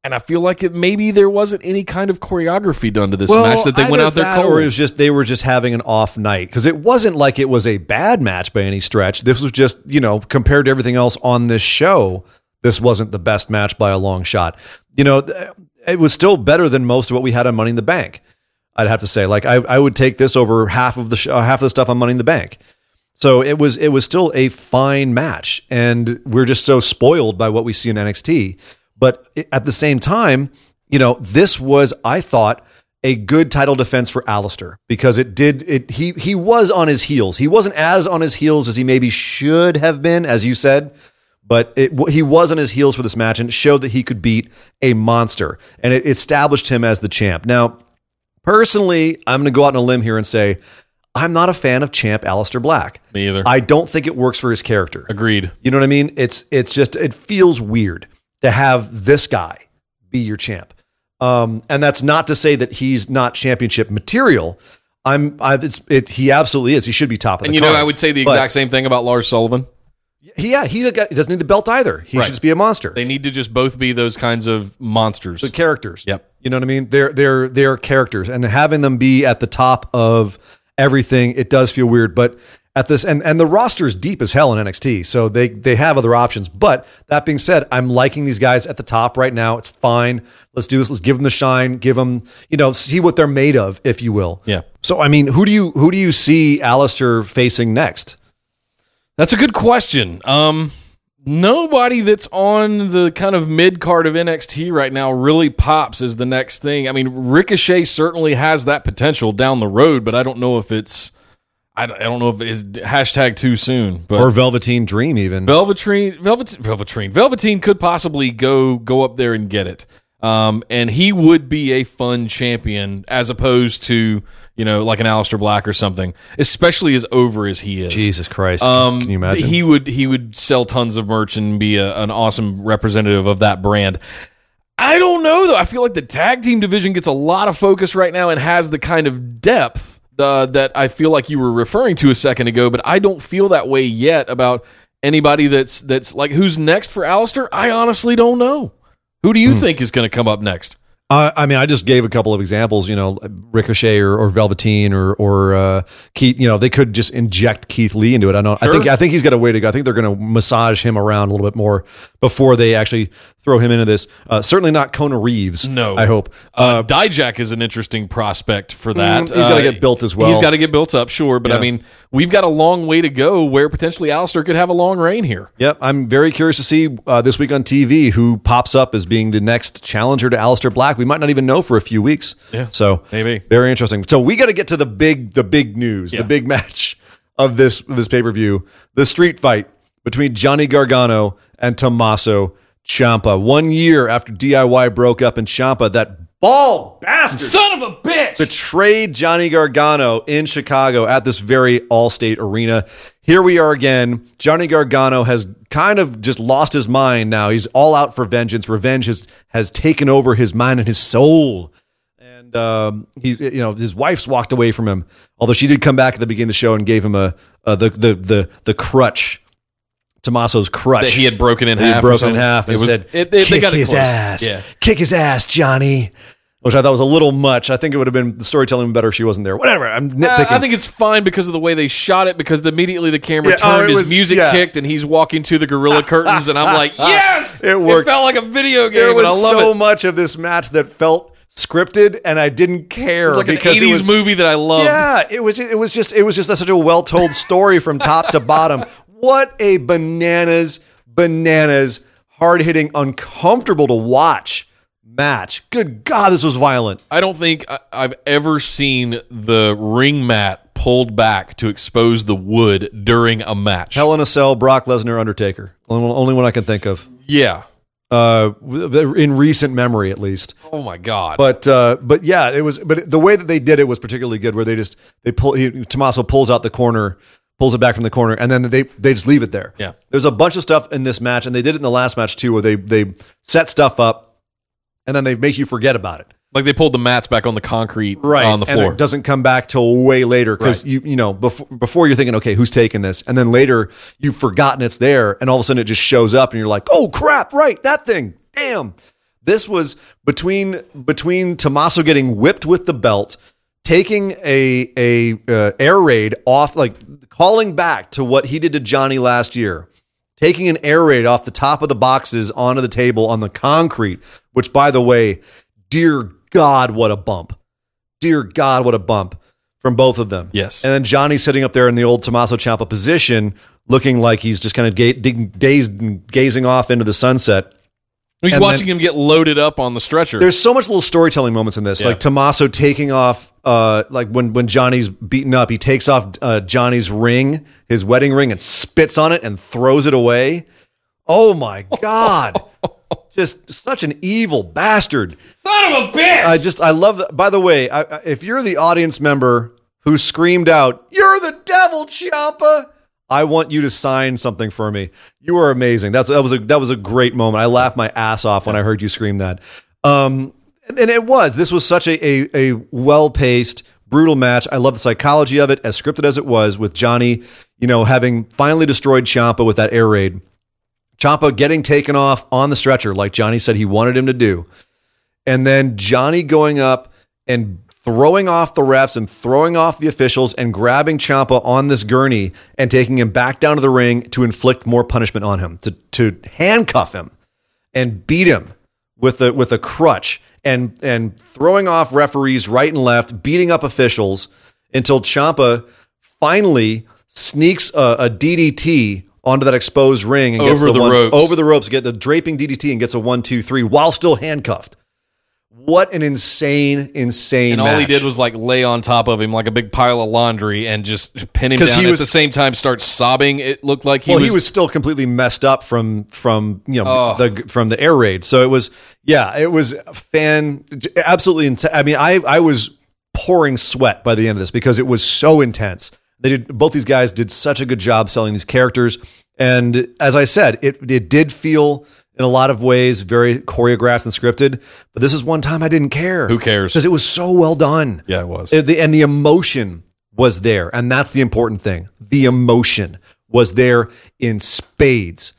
And I feel like it maybe there wasn't any kind of choreography done to this match that they went out there cold. or it was just they were just having an off night because it wasn't like it was a bad match by any stretch. This was just you know compared to everything else on this show, this wasn't the best match by a long shot. You know, it was still better than most of what we had on Money in the Bank. I'd have to say, like I, I would take this over half of the sh- uh, half of the stuff on Money in the Bank. So it was it was still a fine match, and we're just so spoiled by what we see in NXT. But at the same time, you know, this was I thought a good title defense for Aleister because it did it. He he was on his heels. He wasn't as on his heels as he maybe should have been, as you said. But it, he was on his heels for this match, and it showed that he could beat a monster, and it established him as the champ. Now, personally, I'm going to go out on a limb here and say I'm not a fan of Champ Aleister Black. Me either. I don't think it works for his character. Agreed. You know what I mean? It's it's just it feels weird to have this guy be your champ. Um, and that's not to say that he's not championship material. I'm I it's it he absolutely is. He should be top of the. And you know. I would say the But exact same thing about Lars Sullivan. Yeah, he's a guy he doesn't need the belt either. He Right. should just be a monster. They need to just both be those kinds of monsters. the characters. Yep. You know what I mean? They're they're they're characters, and having them be at the top of everything, it does feel weird. But at this, and and the roster is deep as hell in NXT, so they they have other options. But that being said, I'm liking these guys at the top right now. It's fine. Let's do this. Let's give them the shine. Give them, you know, see what they're made of, if you will. Yeah. So I mean, who do you who do you see Aleister facing next? That's a good question. Um, nobody that's on the kind of mid card of NXT right now really pops as the next thing. I mean, Ricochet certainly has that potential down the road, but I don't know if it's. I don't know if it's hashtag too soon, but Or Velveteen Dream, even. Velveteen, Velvet, Velveteen, Velveteen could possibly go go up there and get it. Um, and he would be a fun champion as opposed to you know like an Aleister Black or something, especially as over as he is. Jesus Christ! Um, Can you imagine? He would he would sell tons of merch and be a, an awesome representative of that brand. I don't know though. I feel like the tag team division gets a lot of focus right now and has the kind of depth uh, that I feel like you were referring to a second ago, but I don't feel that way yet about anybody that's that's like who's next for Aleister. I honestly don't know. Who do you Hmm. think is going to come up next? Uh, I mean, I just gave a couple of examples. You know, Ricochet or, or Velveteen or or uh, Keith. You know, they could just inject Keith Lee into it. I don't. I think I think he's got a way to go. I think they're going to massage him around a little bit more before they actually throw him into this. Uh, certainly not Kona Reeves. No. I hope. Uh, Dijak is an interesting prospect for that. Mm, he's gotta Uh, get built as well. He's got to get built up, sure. But I mean, we've got a long way to go where potentially Aleister could have a long reign here. Yep, I'm very curious to see uh, this week on TV who pops up as being the next challenger to Aleister Black. We might not even know for a few weeks. Yeah, so maybe. very interesting. So we got to get to the big, the big news, Yeah. the big match of this this pay per view, the street fight between Johnny Gargano and Tommaso Ciampa. One year after DIY broke up, and Ciampa, that bald bastard, Son of a bitch! betrayed Johnny Gargano in Chicago at this very Allstate arena. Here we are again. Johnny Gargano has kind of just lost his mind now. He's all out for vengeance. Revenge has, has taken over his mind and his soul. And um, he, you know, his wife's walked away from him. Although she did come back at the beginning of the show and gave him a, a the, the the the crutch, Tommaso's crutch that he had broken in he half. or broken in half and It was- said, it- they- they "Kick got it his close. ass, Yeah. kick his ass, Johnny." Which I thought was a little much. I think it would have been the storytelling better if she wasn't there. Whatever. I'm Uh, nitpicking. I think it's fine because of the way they shot it. Because immediately the camera Yeah, oh, turned, his was- music yeah. kicked, and he's walking to the gorilla curtains, and I'm like, yes, It worked. It felt like a video game. there was so it. much of this match that felt scripted, and I didn't care It's like an because '80s it was movie that I loved. Yeah, it was. It was just. It was just such a well told story from top to bottom. What a bananas, bananas, hard hitting, uncomfortable to watch match. Good God, this was violent. I don't think I- I've ever seen the ring mat pulled back to expose the wood during a match. Hell in a Cell, Brock Lesnar, Undertaker. Only, one- only one I can think of. yeah. Uh, in recent memory, at least. Oh my god. But uh, but yeah, it was. But the way that they did it was particularly good. Where they just they pull. He, Tommaso pulls out the corner, pulls it back from the corner, and then they they just leave it there. Yeah. There's a bunch of stuff in this match, and they did it in the last match too, where they they set stuff up, and then they make you forget about it. like they pulled the mats back on the concrete right. on the and floor. it doesn't come back till way later because Right. you you know before before you're thinking okay who's taking this and then later you've forgotten it's there and all of a sudden it just shows up and you're like oh crap right that thing damn this was between between Tommaso getting whipped with the belt taking a a uh, air raid off like calling back to what he did to Johnny last year taking an air raid off the top of the boxes onto the table on the concrete which by the way dear god what a bump dear God, what a bump from both of them. Yes. And then Johnny sitting up there in the old Tommaso Ciampa position, looking like he's just kind of ga- dazed gazing off into the sunset. He's and watching then- him get loaded up on the stretcher. There's so much little storytelling moments in this, Yeah. like Tommaso taking off, uh, like when when Johnny's beaten up, he takes off uh, Johnny's ring, his wedding ring, and spits on it and throws it away. Oh my God! just such an evil bastard. Son of a bitch! I just I love that. By the way, I, I- if you're the audience member who screamed out, "You're the devil, Ciampa!" I want you to sign something for me. You are amazing. That's that was a that was a great moment. I laughed my ass off when I heard you scream that. Um, and it was. This was such a a, a well paced, brutal match. I love the psychology of it, as scripted as it was, with Johnny, you know, having finally destroyed Ciampa with that air raid. Ciampa getting taken off on the stretcher, like Johnny said he wanted him to do, and then Johnny going up and throwing off the refs and throwing off the officials and grabbing Ciampa on this gurney and taking him back down to the ring to inflict more punishment on him, to to handcuff him and beat him with a with a crutch and and throwing off referees right and left, beating up officials until Ciampa finally sneaks a, a DDT onto that exposed ring and gets the, the one, ropes. over the ropes, get the draping DDT and gets a one two three while still handcuffed. What an insane, insane And all he did was like lay on top of him like a big pile of laundry and just pin him down. he At was- the same time, start sobbing. It looked like he well, was. he was still completely messed up from from you know Oh. the from the air raid. So it was yeah, it was fan absolutely. Int- I mean, I I was pouring sweat by the end of this because it was so intense. They did both these guys did such a good job selling these characters, and as I said, it it did feel in a lot of ways very choreographed and scripted. But this is one time I didn't care. Who cares? Because it was so well done. yeah, it was. Uh, the- and the emotion was there, and that's the important thing. The emotion was there in spades.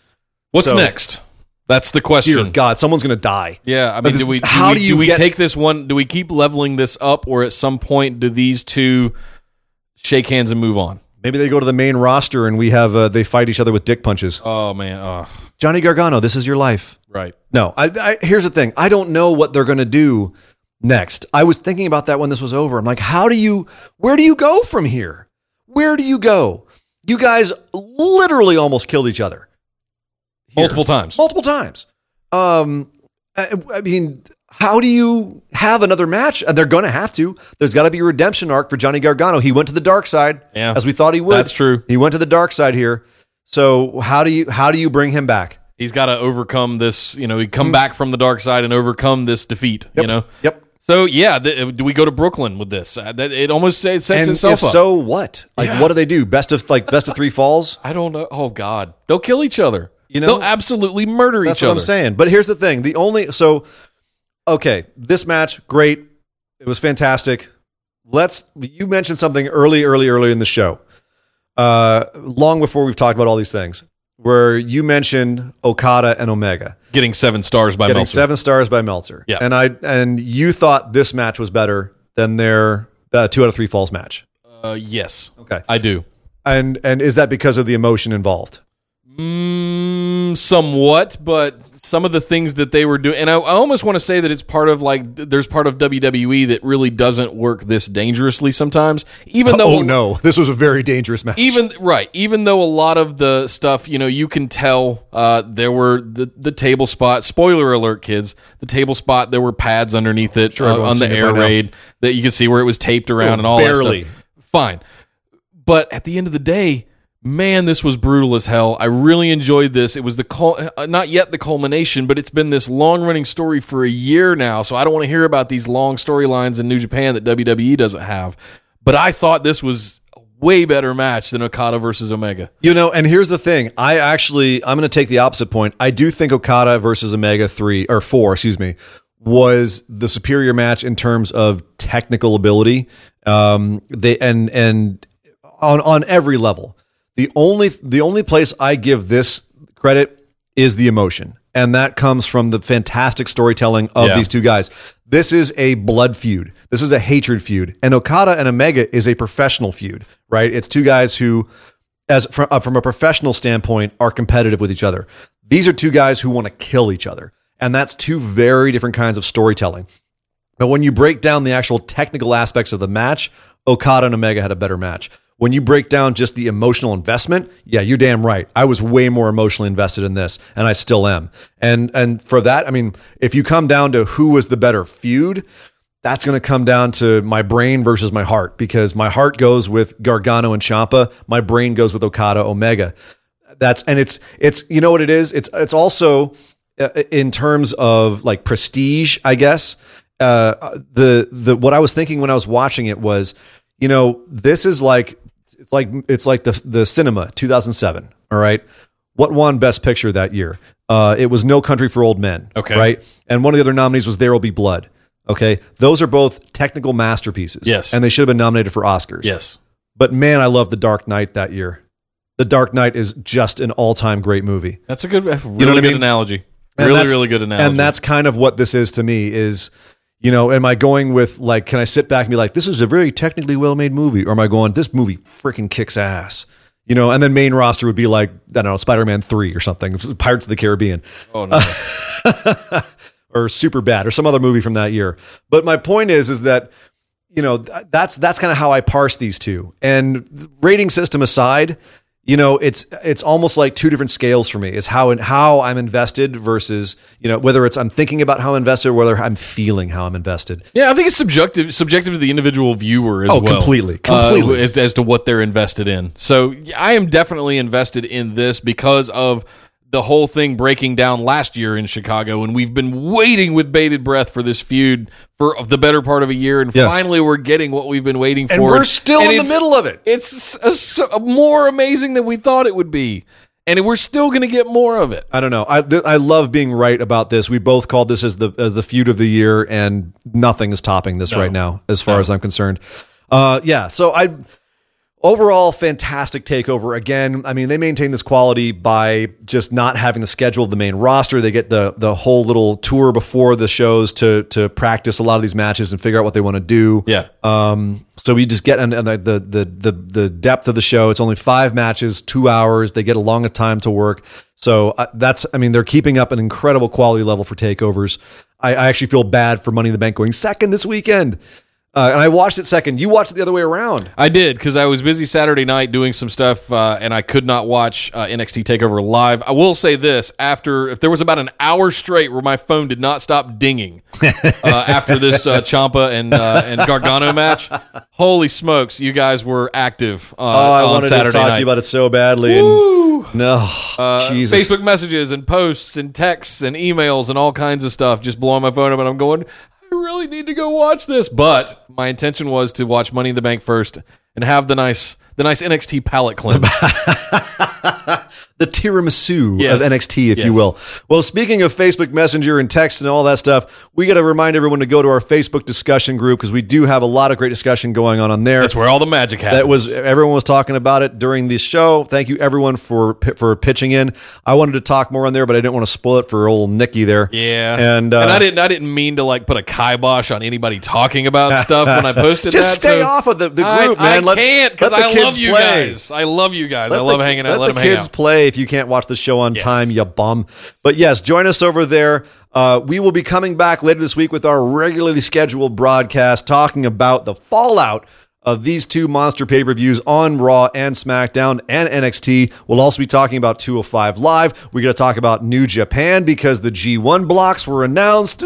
What's so- next? That's the Dear question. God, someone's going to die. Yeah, I mean, this- do we? Do how we, do you we get- take this one? Do we keep leveling this up, or at some point do these two shake hands and move on? Maybe they go to the main roster and we have uh, they fight each other with dick punches. Oh man, oh, Johnny Gargano, this is your life. right. No, I, I here's the thing. I don't know what they're going to do next. I was thinking about that when this was over. I'm like, how do you? Where do you go from here? Where do you go? You guys literally almost killed each other. here. Multiple times. multiple times. Um, I, I mean, how do you have another match? And they're going to have to. There's got to be a redemption arc for Johnny Gargano. He went to the dark side, Yeah. as we thought he would. That's true. He went to the dark side here. So how do you how do you bring him back? He's got to overcome this. You know, he come back from the dark side and overcome this defeat. You know. Yep. So yeah, th- do we go to Brooklyn with this? Uh, that it almost it sets And itself if up. so, what? Like, Yeah. what do they do? Best of like best of three falls. I don't know. Oh God, they'll kill each other. You know? they'll absolutely murder That's each what other. I'm saying. But here's the thing: the only so okay, this match great. It was fantastic. Let's. You mentioned something early, early, early in the show, uh, long before we've talked about all these things, where you mentioned Okada and Omega Getting seven stars by getting Meltzer. seven stars by Meltzer. Yeah. and I and you thought this match was better than their uh, two out of three falls match. Uh, yes, Okay, I do. and and is that because of the emotion involved? Mm, somewhat, but some of the things that they were doing, and I, I almost want to say that it's part of like there's part of WWE that really doesn't work this dangerously sometimes. Even though, oh no, this was a very dangerous match. even right, even though a lot of the stuff, you know, you can tell uh, there were the the table spot. Spoiler alert, kids! The table spot there were pads underneath it Sure, uh, on the air raid that you could see where it was taped around Oh, and all barely. that stuff. Fine, but at the end of the day, man, this was brutal as hell. I really enjoyed this. It was the cul- uh, not yet the culmination, but it's been this long running story for a year now. So I don't want to hear about these long storylines in New Japan that WWE doesn't have. But I thought this was a way better match than Okada versus Omega. You know, and here's the thing. I actually, I'm going to take the opposite point. I do think Okada versus Omega three or four, excuse me, was the superior match in terms of technical ability. Um, they and and on on every level. The only the only place I give this credit is the emotion, and that comes from the fantastic storytelling of Yeah. these two guys. This is a blood feud. This is a hatred feud, and Okada and Omega is a professional feud. Right? It's two guys who as from, uh, from a professional standpoint are competitive with each other. These are two guys who want to kill each other. And that's two very different kinds of storytelling. But when you break down the actual technical aspects of the match, Okada and Omega had a better match. When you break down just the emotional investment, yeah, you're damn right. I was way more emotionally invested in this, and I still am. And and for that, I mean, if you come down to who was the better feud, that's going to come down to my brain versus my heart because my heart goes with Gargano and Ciampa, my brain goes with Okada Omega. That's and it's it's you know what it is. It's it's also uh, in terms of like prestige, I guess. Uh, the the what I was thinking when I was watching it was you know, this is like it's like it's like the the cinema 2007. All right, what won Best Picture that year? Uh, it was No Country for Old Men. Okay. right, and one of the other nominees was There Will Be Blood. Okay, those are both technical masterpieces. Yes. and they should have been nominated for Oscars. Yes. but man, I love The Dark Knight that year. The Dark Knight is just an all time great movie. That's a good, really what I good mean? analogy. And really, really good analogy. And that's kind of what this is to me is, you know, am I going with like, can I sit back and be like, this is a very technically well made movie? Or am I going, this movie freaking kicks ass? You know, and then main roster would be like, I don't know, Spider Man 3 or something, Pirates of the Caribbean oh no. or Super Bad or some other movie from that year. But my point is, is that, you know, that's, that's kind of how I parse these two. And rating system aside, you know, it's it's almost like two different scales for me. It's how and how I'm invested versus you know whether it's I'm thinking about how I'm invested or whether I'm feeling how I'm invested. Yeah, I think it's subjective subjective to the individual viewer as well. Oh, well. completely, uh, completely. as, as to what they're invested in. So I am definitely invested in this because of the whole thing breaking down last year in Chicago, and we've been waiting with bated breath for this feud for the better part of a year, and Yeah. finally we're getting what we've been waiting for. And for. we're still in the middle of it. It's a, so- more amazing than we thought it would be, and we're still going to get more of it. I don't know. I th- I love being right about this. We both called this as the as the feud of the year, and nothing is topping this right now, as far as I'm concerned. Uh, yeah. So I overall fantastic takeover again. I mean, they maintain this quality by just not having the schedule of the main roster. They get the the whole little tour before the shows to to practice a lot of these matches and figure out what they want to do. Yeah. Um, so we just get and the, the the the the depth of the show. It's only five matches, two hours. They get a long time to work. So uh, that's I mean they're keeping up an incredible quality level for takeovers. I, I actually feel bad for Money in the Bank going second this weekend. Uh, and I watched it second. You watched it the other way around. I did because I was busy Saturday night doing some stuff, uh, and I could not watch uh, NXT Takeover live. I will say this: after if there was about an hour straight where my phone did not stop dinging uh, after this uh, Ciampa and uh, and Gargano match, holy smokes, you guys were active uh, Oh, I wanted Saturday to talk night. to you about it so badly. And no, Jesus. Facebook messages and posts and texts and emails and all kinds of stuff just blowing my phone up, and I'm going, I really need to go watch this. But my intention was to watch Money in the Bank first and have the nice the nice NXT palate cleanse. the tiramisu Yes. of NXT, if you will. Well, speaking of Facebook Messenger and text and all that stuff, we got to remind everyone to go to our Facebook discussion group because we do have a lot of great discussion going on on there. That's where all the magic happens. That was everyone was talking about it during the show. Thank you everyone for for pitching in. I wanted to talk more on there, but I didn't want to spoil it for old Nikki there. yeah, and, uh, and I didn't I didn't mean to like put a kibosh on anybody talking about stuff when I posted Just that. stay so off of the, the group, I, man. Let- can't because I love you play. guys. I love you guys. I love the, hanging out. Let, Let, the hang kids out. If you can't watch the show on Yes. time, you bum. But yes, join us over there. Uh, we will be coming back later this week with our regularly scheduled broadcast talking about the fallout of these two monster pay per views on Raw and SmackDown and NXT. We'll also be talking about 205 Live. We're going to talk about New Japan because the G1 blocks were announced.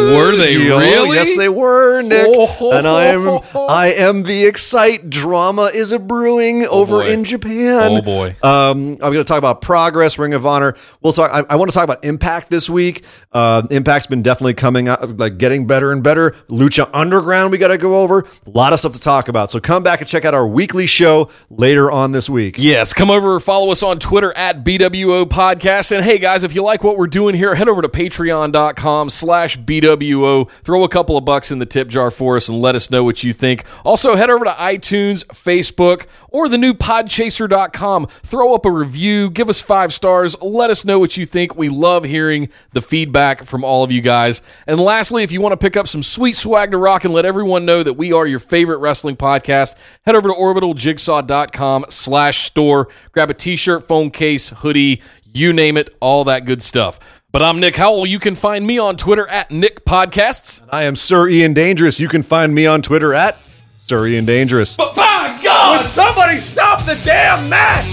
Were they Yo, really? Yes, they were, Nick. Oh. and I am, I am the excite. Drama is a brewing over boy. in Japan. Oh, boy. Um, I'm going to talk about progress, Ring of Honor. We'll talk. I, I want to talk about Impact this week. Uh, Impact's been definitely coming out, like getting better and better. Lucha Underground, we got to go over. A lot of stuff to talk about. So come back and check out our weekly show later on this week. Yes, come over, follow us on Twitter at BWO Podcast. And hey guys, if you like what we're doing here, head over to patreon.com slash BWO. Throw a couple of bucks in the tip jar for us and let us know what you think. Also, head over to iTunes, Facebook, or the new podchaser.com. Throw up a review, give us five stars, let us know what you think. We love hearing the feedback from all of you guys. And lastly, if you want to pick up some sweet swag to rock and let everyone know that we are your favorite wrestling podcast, head over to orbitaljigsaw.com slash store. Grab a t-shirt, phone case, hoodie, you name it, all that good stuff. But I'm Nick Howell. You can find me on Twitter at Nick Podcasts. I am Sir Ian Dangerous. You can find me on Twitter at Sir Ian Dangerous. But by God! Would somebody stop the damn match!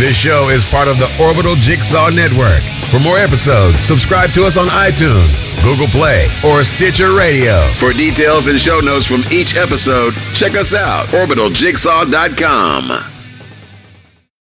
This show is part of the Orbital Jigsaw Network. For more episodes, subscribe to us on iTunes, Google Play, or Stitcher Radio. For details and show notes from each episode, check us out, orbitaljigsaw.com.